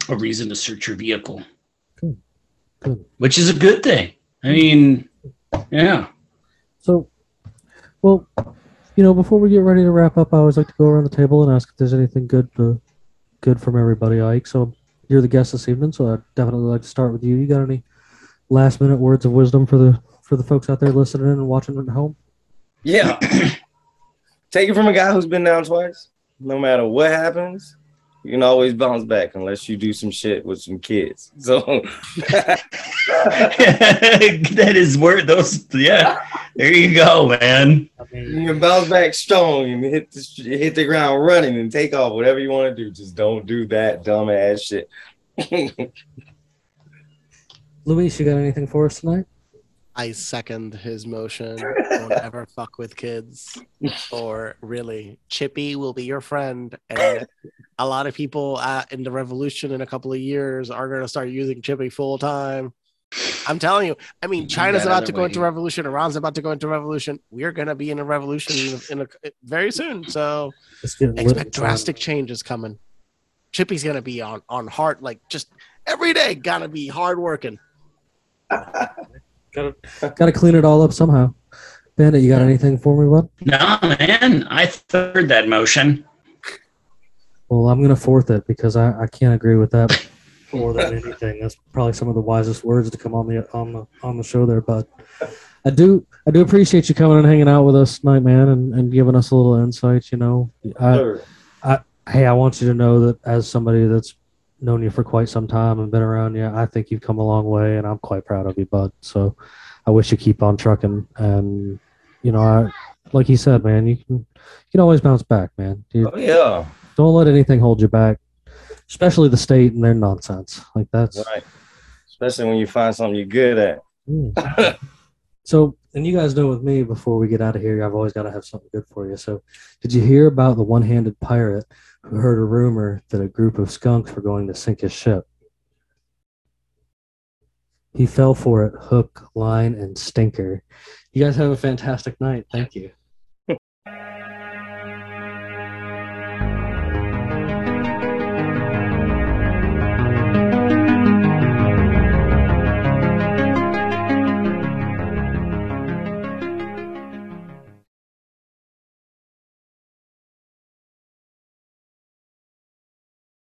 a reason to search your vehicle Good. Good. which is a good thing i mean yeah So, well, you know, before we get ready to wrap up, I always like to go around the table and ask if there's anything good, uh, good from everybody. Ike. So, you're the guest this evening, so I'd definitely like to start with you. You got any last minute words of wisdom for the for the folks out there listening and watching at home? Yeah. Take it from a guy who's been down twice. No matter what happens, you can always bounce back unless you do some shit with some kids. So that is word. Those, yeah. There you go, man. You can bounce back strong and hit the hit the ground running and take off. Whatever you want to do, just don't do that dumb ass shit. Luis, you got anything for us tonight? I second his motion. Don't ever fuck with kids. Or really, Chippy will be your friend. And a lot of people uh, in the revolution in a couple of years are going to start using Chippy full time. I'm telling you. I mean, China's about other to go way. into revolution. Iran's about to go into revolution. We're going to be in a revolution in a, in a, very soon. So It's getting lit. expect drastic changes coming. Chippy's going to be on on hard, like just every day. Got to be hard working. Got to gotta clean it all up somehow. Bandit, you got anything for me, bud? No, man. I third that motion. Well, I'm gonna fourth it because I, I can't agree with that more than anything. That's probably some of the wisest words to come on the on the on the show there. bud. I do I do appreciate you coming and hanging out with us tonight, man, and, and giving us a little insight. You know, I, Sure. hey, I want you to know that as somebody that's known you for quite some time and been around you, I think you've come a long way, and I'm quite proud of you, bud. So I wish you keep on trucking, and you know, I like you said, man, you can you can always bounce back, man. You, Oh yeah. don't let anything hold you back, especially the state and their nonsense. Like that's Right. Especially when you find something you're good at. Mm. so. And you guys know with me, before we get out of here, I've always got to have something good for you. So, did you hear about the one-handed pirate who heard a rumor that a group of skunks were going to sink his ship? He fell for it, hook, line, and stinker. You guys have a fantastic night. Thank you.